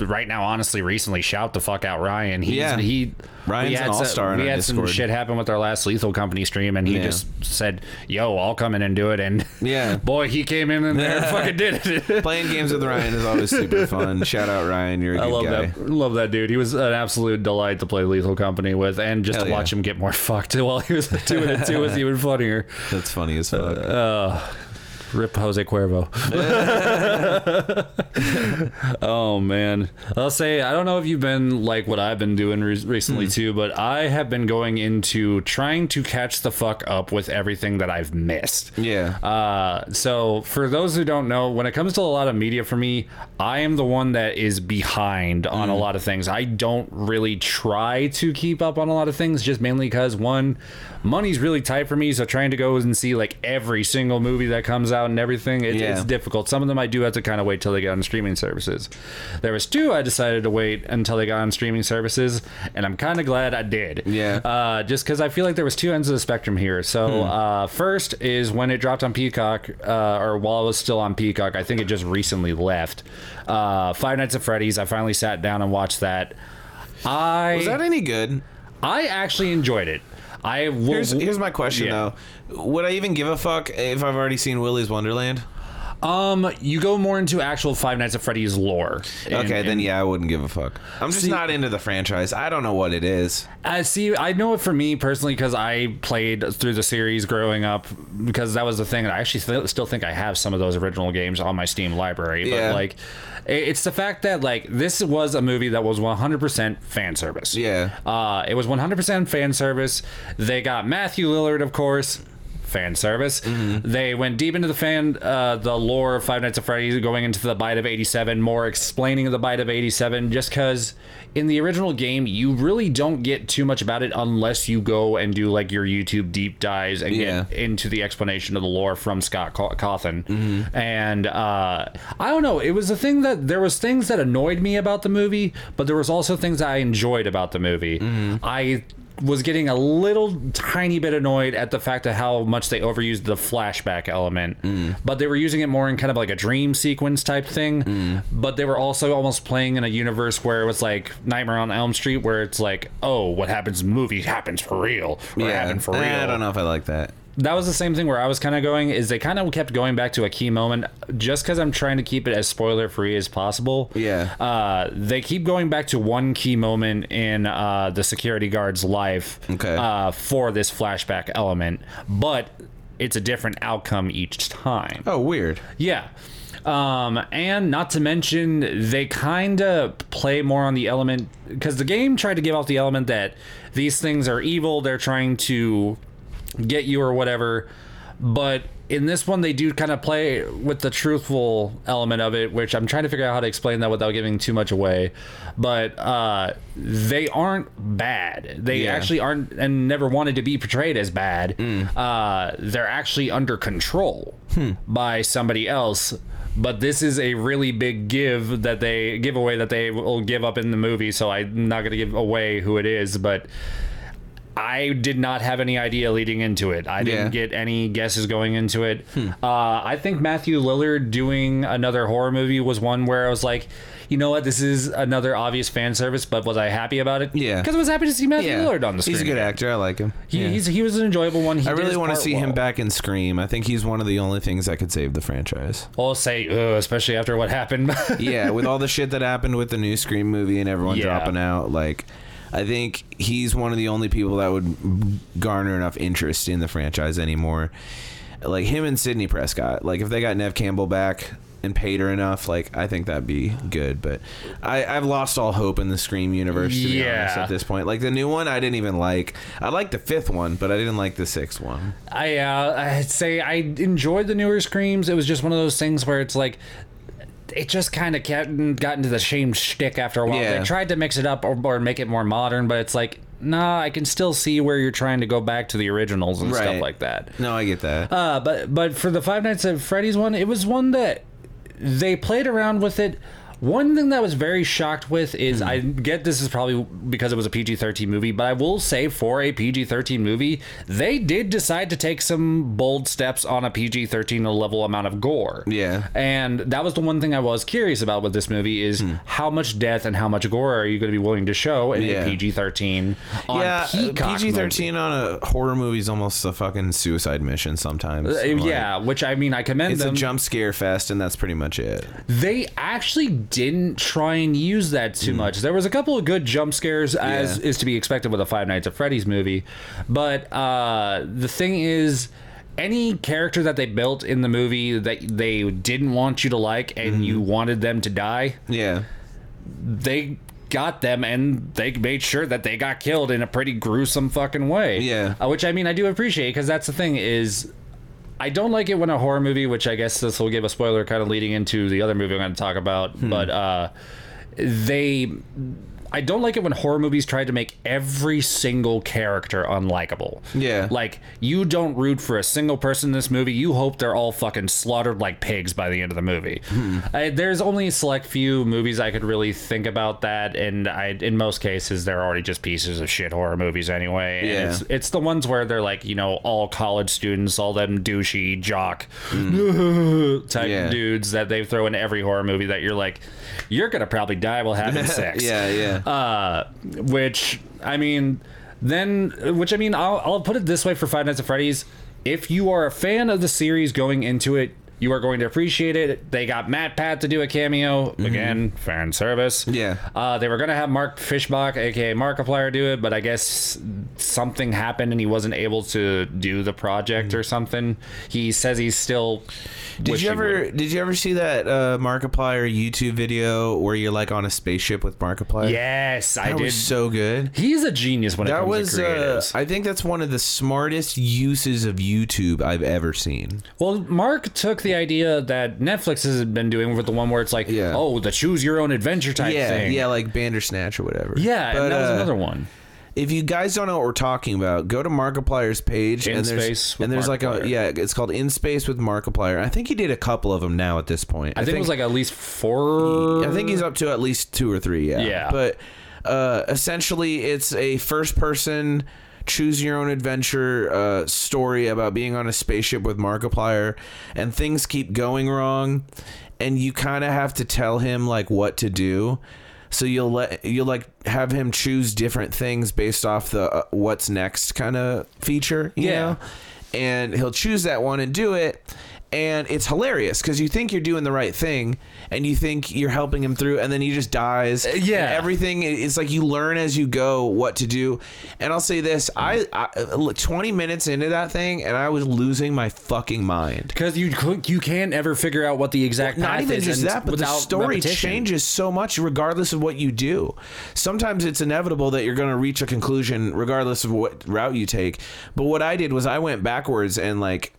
right now, honestly, recently shout the fuck out Ryan. He's, Yeah. he. Ryan's we had an some- all-star in We had some shit happen with our last Lethal Company stream, and he Yeah. just said, "Yo, I'll come in and do it." And [laughs] Yeah. boy, he came in and there and [laughs] fucking did it. [laughs] playing games with Ryan is always super fun. Shout out Ryan, you're a I good love guy. that. Love that dude. He was an absolute delight to play Lethal Company with, and just Hell to yeah. watch him get more fucked while he was doing it too was even funnier. That's funny as fuck. Uh, rip Jose Cuervo. [laughs] oh man, I'll say I don't know if you've been like what I've been doing re- recently too, but I have been going into trying to catch the fuck up with everything that I've missed. yeah. Uh, so for those who don't know, when it comes to a lot of media for me, I am the one that is behind on a lot of things. I don't really try to keep up on a lot of things, just mainly because one, money's really tight for me. So trying to go and see like every single movie that comes out and everything, it, Yeah. it's difficult. Some of them I do have to kind of wait till they get on streaming services. There was two I decided to wait until they got on streaming services, and I'm kind of glad I did. Yeah. Uh, just because I feel like there was two ends of the spectrum here. So Hmm. uh, first is when it dropped on Peacock, uh, or while it was still on Peacock. I think it just recently left. Uh, Five Nights at Freddy's. I finally sat down and watched that. I Was that any good? I actually enjoyed it. I will, Here's here's my question Yeah. though. Would I even give a fuck if I've already seen Willy's Wonderland? Um you go more into actual Five Nights at Freddy's lore. And- Okay, then and- yeah, I wouldn't give a fuck. I'm just See- not into the franchise. I don't know what it is. I see. I know it for me personally because I played through the series growing up because that was the thing. I actually th- still think I have some of those original games on my Steam library. Yeah. But like, it's the fact that like this was a movie that was 100% fan service. Yeah. Uh, it was 100% fan service. They got Matthew Lillard, of course. Fan service. Mm-hmm. They went deep into the fan, uh, the lore of Five Nights at Freddy's, going into the bite of '87, more explaining the bite of '87. Just because in the original game, you really don't get too much about it unless you go and do like your YouTube deep dives and Yeah. get into the explanation of the lore from Scott Caw- Cawthon. Mm-hmm. And uh, I don't know, it was a thing that there was things that annoyed me about the movie, but there was also things I enjoyed about the movie. Mm-hmm. I was getting a little tiny bit annoyed at the fact of how much they overused the flashback element, Mm. but they were using it more in kind of like a dream sequence type thing. Mm. But they were also almost playing in a universe where it was like Nightmare on Elm Street, where it's like, oh, what happens in the movie happens for real, or happened for real. Eh, I don't know if I like that. That was the same thing where I was kind of going is they kind of kept going back to a key moment just because I'm trying to keep it as spoiler free as possible. Yeah. Uh, they keep going back to one key moment in uh, the security guard's life. Okay. Uh, for this flashback element, but it's a different outcome each time. Oh, weird. Yeah. Um, and not to mention, they kind of play more on the element because the game tried to give off the element that these things are evil. They're trying to get you or whatever. But in this one, they do kind of play with the truthful element of it, which I'm trying to figure out how to explain that without giving too much away. But uh, they aren't bad. They Yeah. actually aren't and never wanted to be portrayed as bad. Uh, they're actually under control by somebody else. But this is a really big give that they give away that they will give up in the movie. So I'm not going to give away who it is, but I did not have any idea leading into it. I didn't Yeah. get any guesses going into it. Uh, I think Matthew Lillard doing another horror movie was one where I was like, you know what, this is another obvious fan service, but was I happy about it? Yeah. because I was happy to see Matthew Yeah, Lillard on the screen. he's a good actor. I like him. He, Yeah. he's, he was an enjoyable one. He I really want to see him back in Scream. I think he's one of the only things that could save the franchise. I'll say, uh, especially after what happened. [laughs] yeah, with all the shit that happened with the new Scream movie and everyone dropping out, like I think he's one of the only people that would garner enough interest in the franchise anymore. Like him and Sidney Prescott. Like if they got Nev Campbell back, and paid her enough, like I think that'd be good. But I, I've lost all hope in the Scream universe to be honest Yeah. at this point. Like the new one, I didn't even like. I liked the fifth one, but I didn't like the sixth one. I uh, I'd say I enjoyed the newer screams. It was just one of those things where it's like it just kind of got, got into the same shtick after a while. Yeah. They tried to mix it up or, or make it more modern, but it's like, nah, I can still see where you're trying to go back to the originals and Right. stuff like that. No, I get that. Uh, but but for the Five Nights at Freddy's one, it was one that they played around with it. One thing that I was very shocked with is I get this is probably because it was a PG 13 movie, but I will say for a PG 13 movie, they did decide to take some bold steps on a PG 13 level amount of gore. Yeah. And that was the one thing I was curious about with this movie is how much death and how much gore are you going to be willing to show in Yeah. a PG 13 on yeah, Peacock PG thirteen on a horror movie is almost a fucking suicide mission sometimes. Uh, Like, yeah, which I mean, I commend them. it's them. a jump scare fest, and that's pretty much it. they actually didn't try and use that too much. There was a couple of good jump scares, as. Yeah. is to be expected with a Five Nights at Freddy's movie. But uh, the thing is, any character that they built in the movie that they didn't want you to like and Mm-hmm. you wanted them to die, Yeah, they got them and they made sure that they got killed in a pretty gruesome fucking way. Yeah. Uh, which I mean, I do appreciate because that's the thing is. I don't like it when a horror movie, which I guess this will give a spoiler kind of leading into the other movie I'm going to talk about, Hmm. but uh, they. I don't like it when horror movies try to make every single character unlikable. Yeah. Like, you don't root for a single person in this movie. You hope they're all fucking slaughtered like pigs by the end of the movie. Hmm. I, there's only a select few movies I could really think about that, and I, in most cases, they're already just pieces of shit horror movies anyway. And Yeah. It's, it's the ones where they're like, you know, all college students, all them douchey jock [laughs] type Yeah. dudes that they throw in every horror movie that you're like, you're gonna probably die while having [laughs] sex. yeah, yeah. Uh, which I mean, then which I mean, I'll I'll put it this way for Five Nights at Freddy's: if you are a fan of the series going into it. You are going to appreciate it. They got Matt Pat to do a cameo again, fan service. Mm-hmm. Yeah. Uh, they were gonna have Mark Fischbach, aka Markiplier, do it, but I guess something happened and he wasn't able to do the project or something. He says he's still. Did you ever did you ever see that uh, Markiplier YouTube video where you're like on a spaceship with Markiplier? Yes, I did. was so good. He's a genius when it That comes was, to uh. I think that's one of the smartest uses of YouTube I've ever seen. Well, Mark took the idea that Netflix has been doing with the one where it's like, Yeah. oh, the choose your own adventure type yeah, thing. yeah, like Bandersnatch or whatever. Yeah, and that was uh, another one. If you guys don't know what we're talking about, go to Markiplier's page In and there's Space with and there's like a Markiplier. yeah, it's called In Space with Markiplier. I think he did a couple of them now at this point. I, think, it was like at least four. I think he's up to at least two or three. Yeah. Yeah. But uh, essentially, it's a first-person choose your own adventure uh, story about being on a spaceship with Markiplier, and things keep going wrong, and you kind of have to tell him like what to do. So you'll let you'll like have him choose different things based off the uh, what's next kind of feature, you Yeah. know? and he'll choose that one and do it and it's hilarious because you think you're doing the right thing and you think you're helping him through and then he just dies uh, yeah. And everything it's like you learn as you go what to do and i'll say this I, I 20 minutes into that thing and i was losing my fucking mind because you you can't ever figure out what the exact not path even is just that, but the story repetition. changes so much regardless of what you do. Sometimes it's inevitable that you're going to reach a conclusion regardless of what route you take. But what I did was I went backwards and like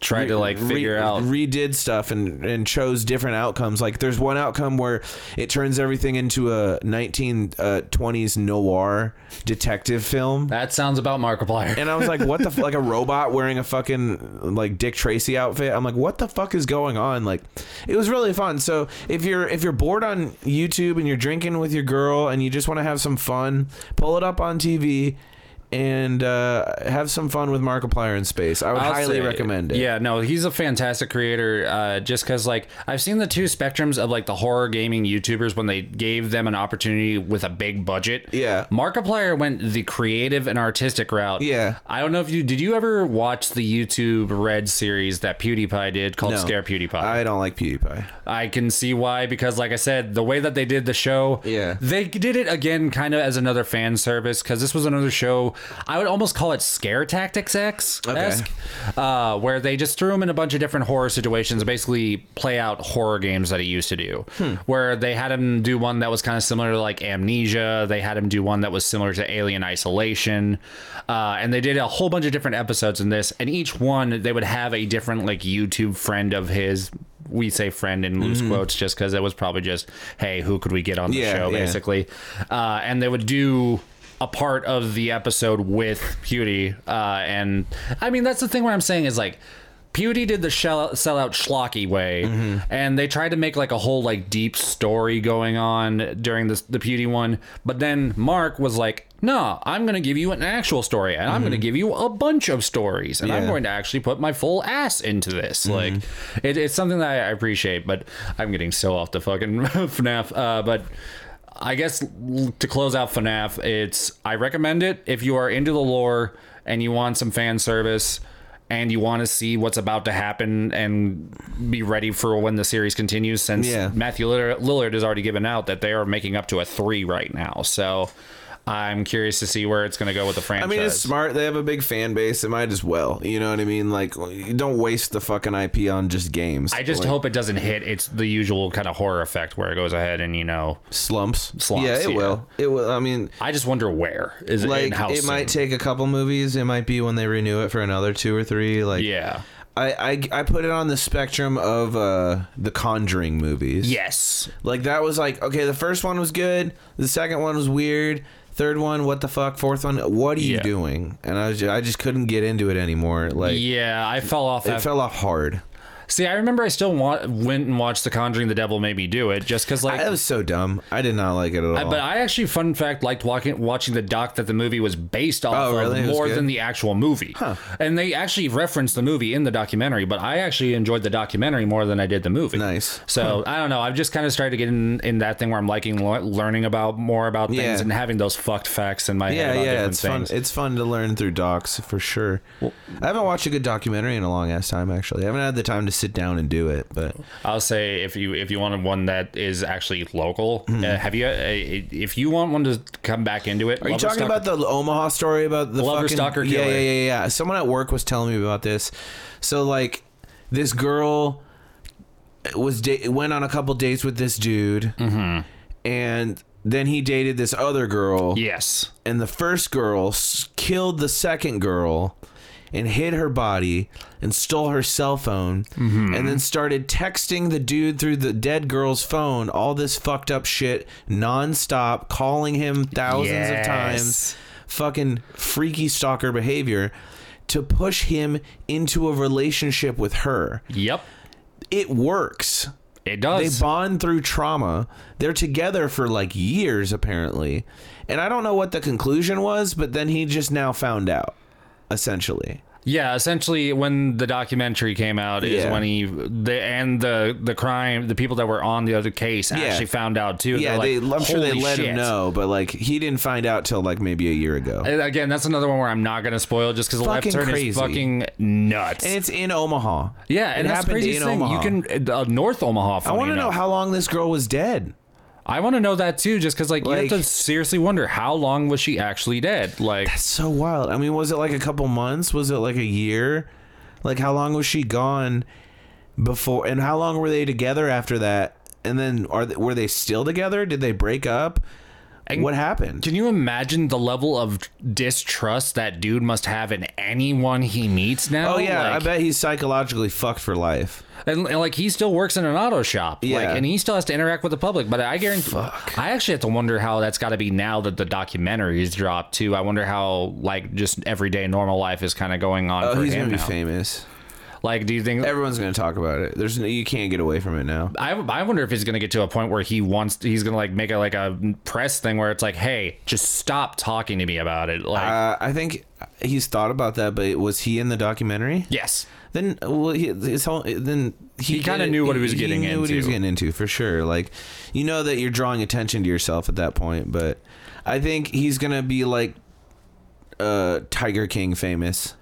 Try to like re- figure out. redid stuff and and chose different outcomes. Like there's one outcome where it turns everything into a 1920s uh, noir detective film. that sounds about Markiplier. And I was like, what the, [laughs] f- like a robot wearing a fucking like Dick Tracy outfit. I'm like, what the fuck is going on? Like, it was really fun. So if you're, if you're bored on YouTube and you're drinking with your girl and you just want to have some fun, pull it up on TV and uh, have some fun with Markiplier in space. I would I'll highly say- recommend it. Yeah, no, he's a fantastic creator. Uh, just because, like, I've seen the two spectrums of like the horror gaming YouTubers when they gave them an opportunity with a big budget. Yeah. Markiplier went the creative and artistic route. Yeah. I don't know if you did. You ever watch the YouTube Red series that PewDiePie did called No. Scare PewDiePie? I don't like PewDiePie. I can see why because, like I said, the way that they did the show, Yeah. they did it again, kind of as another fan service because this was another show I would almost call it Scare Tactics X esque, uh, where they just threw him in a bunch of different horror situations, basically play out horror games that he used to do. Where they had him do one that was kind of similar to like Amnesia. They had him do one that was similar to Alien Isolation, uh, and they did a whole bunch of different episodes in this. And each one they would have a different like YouTube friend of his. We say friend in loose quotes just because it was probably just, hey, who could we get on the Yeah, show, yeah. basically. Uh, and they would do a part of the episode with Pewdie. Uh, and I mean, that's the thing where I'm saying is like, Pewdie did the shell, sell out schlocky way, Mm-hmm. and they tried to make like a whole like deep story going on during this, the Pewdie one. But then Mark was like, "No, I'm going to give you an actual story, and I'm going to give you a bunch of stories, and I'm Mm-hmm. Going to actually put my full ass into this." Mm-hmm. Like, it, it's something that I appreciate. But I'm getting so off the fucking [laughs] FNAF. Uh, but I guess to close out FNAF, it's I recommend it if you are into the lore and you want some fan service and you want to see what's about to happen and be ready for when the series continues. Since Yeah. Matthew Lillard, Lillard has already given out that they are making up to a three right now, so I'm curious to see where it's going to go with the franchise. I mean, it's smart. They have a big fan base. It might as well. You know what I mean? Like, don't waste the fucking IP on just games. I just Like, hope it doesn't hit. It's the usual kind of horror effect where it goes ahead and you know. slumps. Slumps, Yeah, it yeah. will. It will. I mean, I just wonder where is it like and how it might soon? take a couple movies. It might be when they renew it for another two or three. Like, Yeah. I, I I put it on the spectrum of uh the Conjuring movies. Yes. Like that was like okay, the first one was good, the second one was weird, third one what the fuck, fourth one what are you Yeah. doing? And I was ju- I just couldn't get into it anymore. Like yeah, I fell off. it After, fell off hard. See, I remember I still wa- went and watched The Conjuring. The Devil Made Me Do It, just because like. That was so dumb. I did not like it at all. I, but I actually, fun fact, liked watching watching the doc that the movie was based off Oh, really? It of was more good? than the actual movie. And they actually referenced the movie in the documentary, but I actually enjoyed the documentary more than I did the movie. Nice. So I don't know. I've just kind of started to get in, in that thing where I'm liking le- learning about more about things Yeah. and having those fucked facts in my yeah, head about yeah, different it's things. fun. It's fun to learn through docs for sure. I haven't watched a good documentary in a long ass time. Actually, I haven't had the time to sit down and do it. But I'll say if you if you wanted one that is actually local, Hmm. uh, have you? Uh, if you want one to come back into it, Are you talking about the Omaha story about the Lover fucking stalker Yeah, yeah, yeah, yeah. Someone at work was telling me about this. So like, this girl was da- went on a couple dates with this dude, Mm-hmm. and then he dated this other girl, Yes. and the first girl s- killed the second girl. And hid her body and stole her cell phone, Mm-hmm. and then started texting the dude through the dead girl's phone all this fucked up shit nonstop, calling him thousands of times fucking freaky stalker behavior to push him into a relationship with her. Yep. It works. It does. They bond through trauma. They're together for like years, apparently. And I don't know what the conclusion was, but then he just now found out, essentially. Yeah, essentially, when the documentary came out, is Yeah. when he the and the the crime, the people that were on the other case actually found out too. Yeah, They're they, like, I'm sure they "Holy let shit." him know, but like he didn't find out till like maybe a year ago. And Again, that's another one where I'm not gonna spoil just because the left Fucking turn crazy. is fucking nuts. And it's in Omaha. yeah, and it that's the craziest in thing. Omaha. You can uh, North Omaha. I want to know how long this girl was dead. I want to know that too, just because like, you have to seriously wonder how long was she actually dead? Like, That's so wild. I mean, was it like a couple months? Was it like a year? Like how long was she gone before? And how long were they together after that? And then are they, were they still together? Did they break up? What happened? Can you imagine the level of distrust that dude must have in anyone he meets now? Oh yeah, Like- I bet he's psychologically fucked for life. and, and, like he still works in an auto shop, like, Yeah. and he still has to interact with the public. But I guarantee, Fuck. I actually have to wonder how that's got to be now that the documentary is dropped too. I wonder how like just everyday normal life is kind of going on Oh, for he's him gonna be now. famous. Like, do you think? Everyone's gonna talk about it. There's no, you can't get away from it now. I, I wonder if he's gonna get to a point where he wants he's gonna like make a like a press thing where it's like, hey, just stop talking to me about it. Like, Uh, I think he's thought about that, but was he in the documentary? yes, Then well, he, his whole, then he, He kinda knew what he was getting he knew what he was into. getting into for sure. Like, you know that you're drawing attention to yourself at that point, but I think he's gonna be like uh Tiger King famous.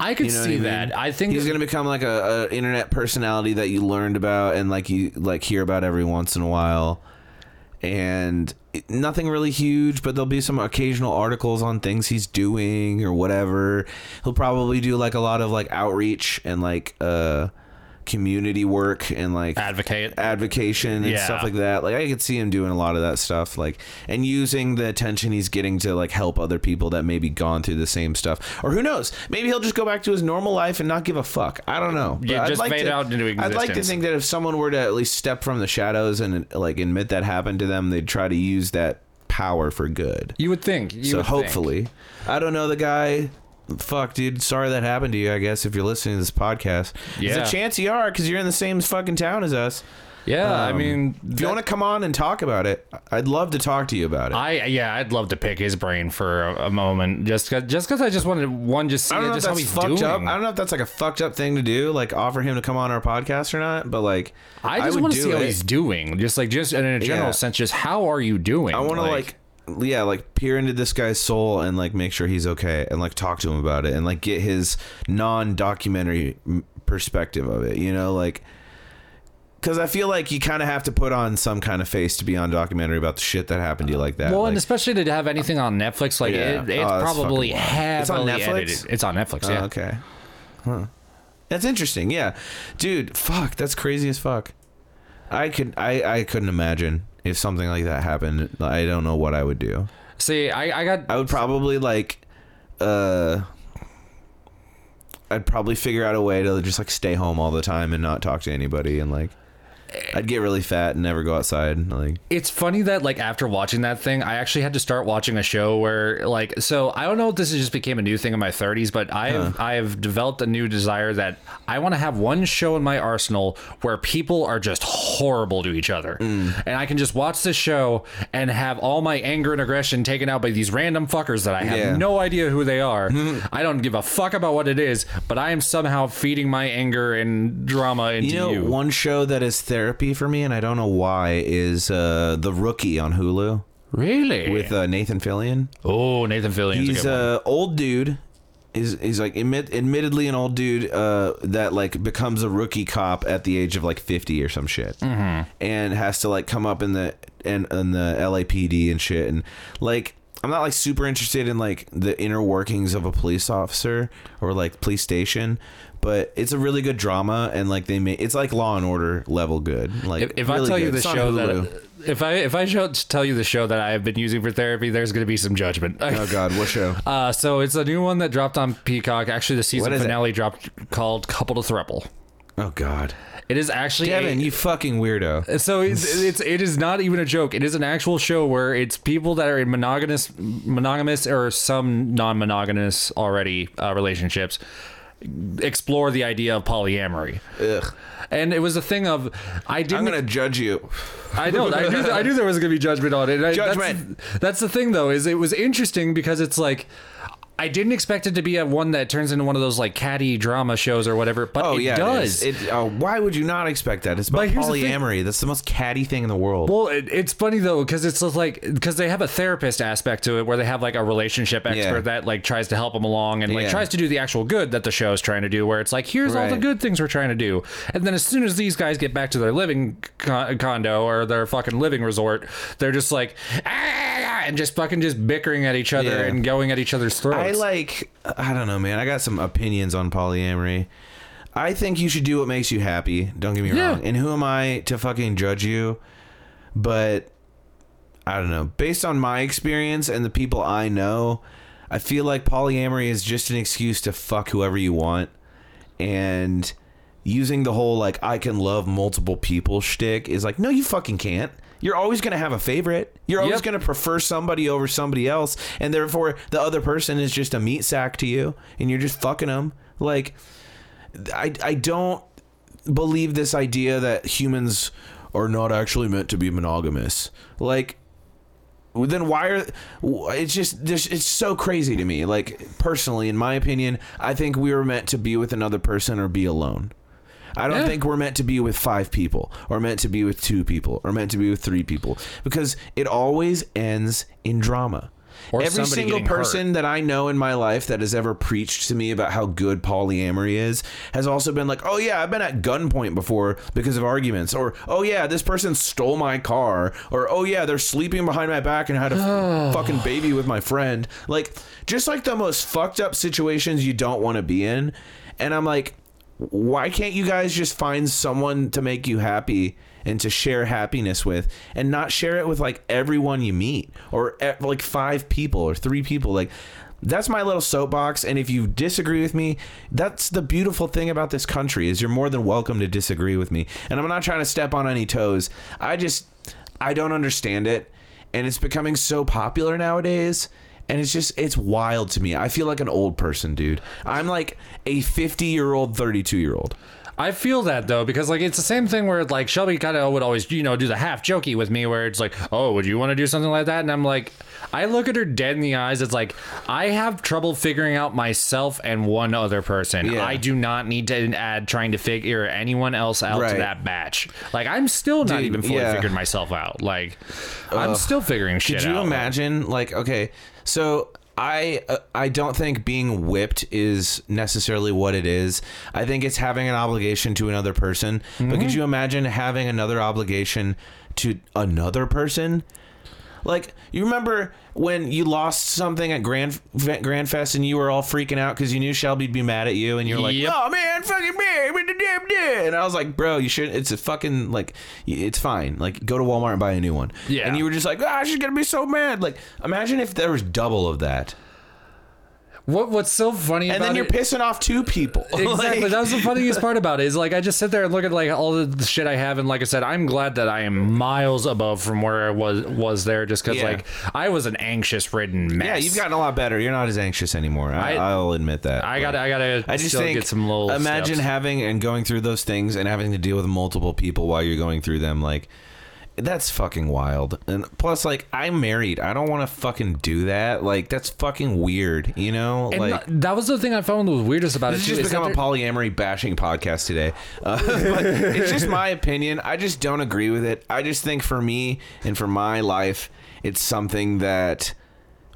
I could You know what see I mean? that. I think He's gonna become like a, a internet personality that you learned about and like you like hear about every once in a while. and it- nothing really huge, but there'll be some occasional articles on things he's doing or whatever. He'll probably do like a lot of like outreach and like uh community work and like Advocate. advocation and Yeah. stuff like that. Like I could see him doing a lot of that stuff, like and using the attention he's getting to like help other people that maybe gone through the same stuff, or who knows, maybe he'll just go back to his normal life and not give a fuck. I don't know. Yeah, But just fade to, out into existence. I'd like to think that if someone were to at least step from the shadows and like admit that happened to them, they'd try to use that power for good. You would think. You so would think. hopefully, I don't know the guy. Fuck, dude. Sorry that happened to you. I guess if you're listening to this podcast, there's a chance you are because you're in the same fucking town as us. Yeah, I Um, mean, If you want to come on and talk about it, I'd love to talk to you about it. I yeah, I'd love to pick his brain for a, a moment, just cause, just because I just wanted one just see I don't know if just how that's he's fucked doing. up. I don't know if that's like a fucked up thing to do, like offer him to come on our podcast or not. But like, I just want to see how he's doing, just like just in a general Yeah. sense, just how are you doing? I want to like, yeah, like peer into this guy's soul and like make sure he's okay and like talk to him about it and like get his non-documentary perspective of it. You know, like. Because I feel like you kind of have to put on some kind of face to be on documentary about the shit that happened to you like that. Well, like, and especially to have anything on Netflix, like Yeah. it, it's Oh, probably wild. It's on Netflix? edited. It's on Netflix. Oh, Yeah. okay. Huh. That's interesting. Yeah, dude. Fuck. That's crazy as fuck. I could. I. I couldn't imagine if something like that happened. I don't know what I would do. See, I, I got I would probably like. Uh. I'd probably figure out a way to just like stay home all the time and not talk to anybody and like. I'd get really fat and never go outside. Like. It's funny that like after watching that thing, I actually had to start watching a show where like so I don't know if this just became a new thing in my 30s, but I have I have developed a new desire that I want to have one show in my arsenal where people are just horrible to each other, Mm. and I can just watch this show and have all my anger and aggression taken out by these random fuckers that I have Yeah. no idea who they are. [laughs] I don't give a fuck about what it is, but I am somehow feeding my anger and drama into You know, you. one show that is therapy for me, and I don't know why, is uh, the Rookie on Hulu really? with uh, Nathan Fillion. oh, Nathan Fillion's he's a a old dude. He's, he's like admit, admittedly an old dude uh, that like becomes a rookie cop at the age of like 50 or some shit mm-hmm. and has to like come up in the in, in the LAPD and shit and like I'm not like super interested in like the inner workings of a police officer or like police station but it's a really good drama and like they make it's like Law and Order level good like If, if I really tell you the show that if I if I show, tell you the show that I have been using for therapy, there's going to be some judgment. oh god what [laughs] show Uh, so it's a new one that dropped on Peacock. Actually, the season is it? finale dropped called "Couple to Thruple." oh god It is actually a- you fucking weirdo so it's, it's it is not even a joke. It is an actual show where it's people that are in monogamous monogamous or some non-monogamous already uh, relationships explore the idea of polyamory. Ugh. And it was a thing of I didn't I'm gonna judge you I know. I knew. I knew there was going to be judgment on it. Judgment. That's, that's the thing, though. Is it was interesting because it's like. I didn't expect it to be a one that turns into one of those like catty drama shows or whatever, but Oh it yeah, does. It, it oh, why would you not expect that? It's about But here's the polyamory. That's the most catty thing in the world. well, it, it's funny though because it's like because they have a therapist aspect to it where they have like a relationship expert Yeah. that like tries to help them along and like Yeah. tries to do the actual good that the show is trying to do. Where it's like here's all the good things we're trying to do, and then as soon as these guys get back to their living con- condo or their fucking living resort, they're just like "Ah,", ah, ah and just fucking just bickering at each other and going at each other's throats. I like. I don't know, man. I got some opinions on polyamory. I think you should do what makes you happy. Don't get me Yeah. wrong. And who am I to fucking judge you? But I don't know. Based on my experience and the people I know, I feel like polyamory is just an excuse to fuck whoever you want. And using the whole like I can love multiple people shtick is like, no, you fucking can't. You're always gonna have a favorite. You're always Yep. gonna prefer somebody over somebody else, and therefore the other person is just a meat sack to you, and you're just fucking them. Like, I I don't believe this idea that humans are not actually meant to be monogamous. Like, then why are it's just this it's so crazy to me like personally in my opinion i think we were meant to be with another person or be alone i don't Yeah. think we're meant to be with five people or meant to be with two people or meant to be with three people because it always ends in drama Or Every single getting hurt. person that I know in my life that has ever preached to me about how good polyamory is has also been like, "Oh yeah, I've been at gunpoint before because of arguments," or "Oh yeah, this person stole my car," or "Oh yeah, they're sleeping behind my back and had a [sighs] fucking baby with my friend." Like just like the most fucked up situations you don't want to be in. And I'm like, why can't you guys just find someone to make you happy and to share happiness with and not share it with like everyone you meet or like five people or three people? Like that's my little soapbox and if you disagree with me that's the beautiful thing about this country is you're more than welcome to disagree with me. And i'm not trying to step on any toes. I just i don't understand it and it's becoming so popular nowadays and it's just it's wild to me. I feel like an old person dude. I'm like a 50 year old 32 year old I feel that though because like it's the same thing where like Shelby kind of would always you know do the half jokey with me where it's like oh would you want to do something like that? And I'm like I look at her dead in the eyes. It's like I have trouble figuring out myself and one other person. Yeah. I do not need to add trying to figure anyone else out Right. to that batch. Like I'm still not Dude, even fully yeah. figured myself out. Like I'm still figuring shit Could you out imagine, like, okay, so I uh, I don't think being whipped is necessarily what it is. I think it's having an obligation to another person. But Mm-hmm. could you imagine having another obligation to another person? Like you remember when you lost something at Grand Grand Fest and you were all freaking out because you knew Shelby'd be mad at you and you're like, Yep. "Oh man, fucking me!" And I was like, "Bro, you should. It's a fucking like, it's fine. Like, go to Walmart and buy a new one." Yeah. And you were just like, "Ah, she's gonna be so mad." Like, imagine if there was double of that, what what's so funny and then you're it- pissing off two people. [laughs] Exactly. Like- that was the funniest part about it. Is like I just sit there and look at like all the, shit I have, and like I said, I'm glad that I am miles above from where I was was there, just because Yeah. like I was an anxious ridden mess. yeah, you've gotten a lot better. You're not as anxious anymore. I, will admit that. I gotta, I gotta. I just still think get some little. imagine steps. having and going through those things and having to deal with multiple people while you're going through them like that's fucking wild. And plus like I'm married. I don't want to fucking do that. Like that's fucking weird, you know? And like that was the thing I found was weirdest about this it too. just become a there- polyamory bashing podcast today. Uh, [laughs] it's just my opinion. I just don't agree with it. I just think for me and for my life, it's something that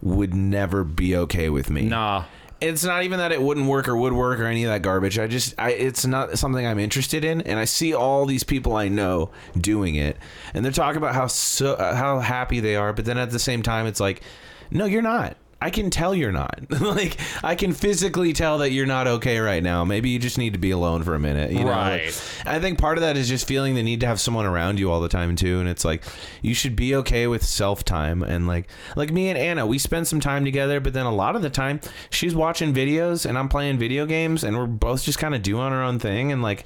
would never be okay with me Nah. It's not even that it wouldn't work or would work or any of that garbage. I just, I, it's not something I'm interested in, and I see all these people I know doing it, and they're talking about how so, uh, how happy they are, but then at the same time, it's like, no, you're not. I can tell you're not. [laughs] like, I can physically tell that you're not okay right now. Maybe you just need to be alone for a minute. You know? Like, Right. I think part of that is just feeling the need to have someone around you all the time too, and it's like you should be okay with self time and like like me and Anna, we spend some time together, but then a lot of the time she's watching videos and I'm playing video games, and we're both just kind of doing our own thing, and like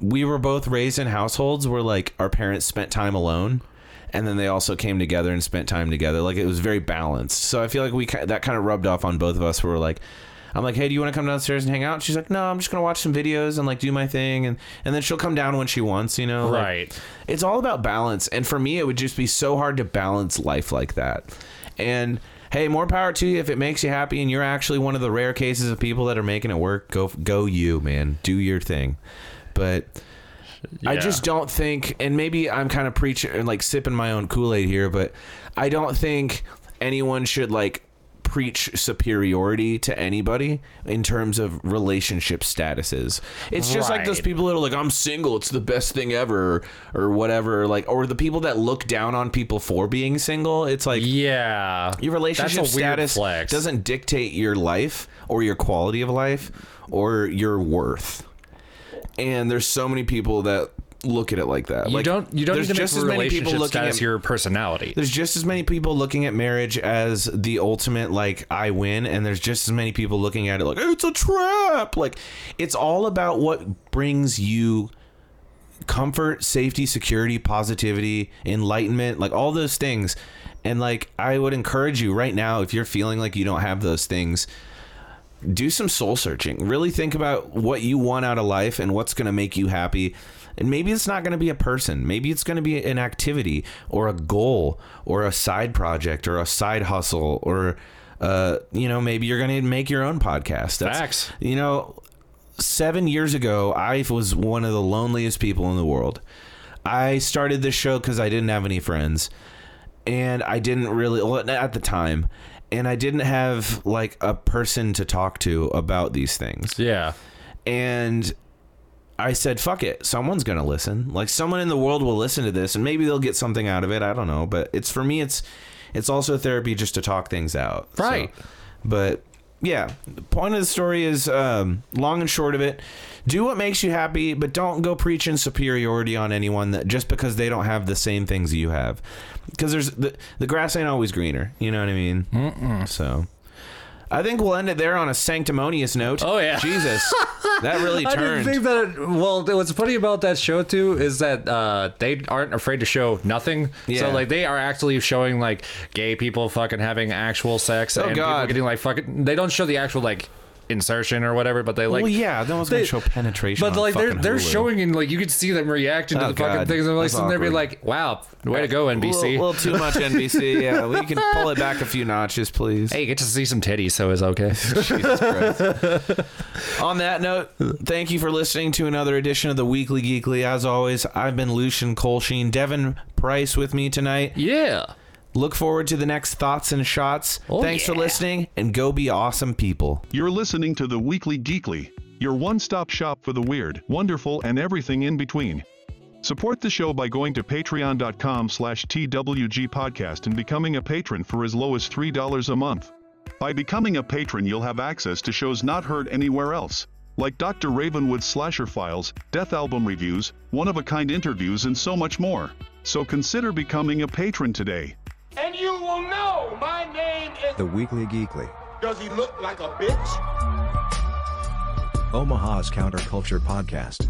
we were both raised in households where like our parents spent time alone. And then they also came together and spent time together. Like it was very balanced. So I feel like we that kind of rubbed off on both of us. Where we're like, I'm like, hey, do you want to come downstairs and hang out? And she's like, no, I'm just gonna watch some videos and like do my thing, and and then she'll come down when she wants, you know. Like, Right. it's all about balance, and for me, it would just be so hard to balance life like that. And hey, more power to you if it makes you happy, and you're actually one of the rare cases of people that are making it work. Go go you, man, do your thing. But I just don't think, and maybe I'm kind of preaching and like sipping my own Kool Aid here, but I don't think anyone should like preach superiority to anybody in terms of relationship statuses. It's just like those people that are like, I'm single, it's the best thing ever, or whatever. Like, or the people that look down on people for being single. It's like, Yeah. your relationship That's a weird status doesn't dictate your life or your quality of life or your worth. And there's so many people that look at it like that. You like, don't. You don't there's need to make just as many people looking at your personality. there's just as many people looking at marriage as the ultimate like I win, and there's just as many people looking at it like it's a trap. Like it's all about what brings you comfort, safety, security, positivity, enlightenment, like all those things. And like I would encourage you right now, if you're feeling like you don't have those things, do some soul searching. Really think about what you want out of life and what's going to make you happy. And maybe it's not going to be a person. Maybe it's going to be an activity or a goal or a side project or a side hustle or uh, you know, maybe you're going to make your own podcast. That's, Facts. You know, 7 years ago, I was one of the loneliest people in the world. I started this show cuz I didn't have any friends and I didn't really well, at the time, and I didn't have like a person to talk to about these things. Yeah. And I said, "Fuck it, someone's gonna listen. Like someone in the world will listen to this, and maybe they'll get something out of it. I don't know, but it's for me, it's it's also therapy just to talk things out. So- Right. but yeah, the point of the story is um, long and short of it. Do what makes you happy, but don't go preaching superiority on anyone that just because they don't have the same things you have. Because there's the the grass ain't always greener. You know what I mean? Mm-mm. So. I think we'll end it there on a sanctimonious note. Oh, yeah. Jesus, [laughs] that really turned. I didn't think that. It, well, what's funny about that show too is that uh, they aren't afraid to show nothing. Yeah. So like they are actually showing like gay people fucking having actual sex Oh, and God. people getting like fucking. They don't show the actual like insertion or whatever, but they like. well, yeah, no one's gonna they- show penetration. But like they're they're Hulu. showing and like you could see them reacting to Oh, the fucking God. things and like sitting there awkward. like, "Wow, way to go, a NBC." little, little too much [laughs] NBC. Yeah, we can pull it back a few notches, please. hey, get to see some titties, so it's okay. [laughs] On that note, thank you for listening to another edition of the Weekly Geekly. As always, I've been Lucian Colsheen, Devin Price with me tonight. yeah. Look forward to the next thoughts and shots. Oh, Thanks for listening, and go be awesome people. You're listening to the Weekly Geekly, your one stop shop for the weird, wonderful, and everything in between. Support the show by going to patreon.com slash TWG podcast and becoming a patron for as low as $3 a month. By becoming a patron, you'll have access to shows not heard anywhere else, like Dr. Ravenwood's Slasher Files, Death Album Reviews, one of a kind interviews, and so much more. So consider becoming a patron today. And you will know my name is. The Weekly Geekly. Does he look like a bitch? Omaha's Counterculture Podcast.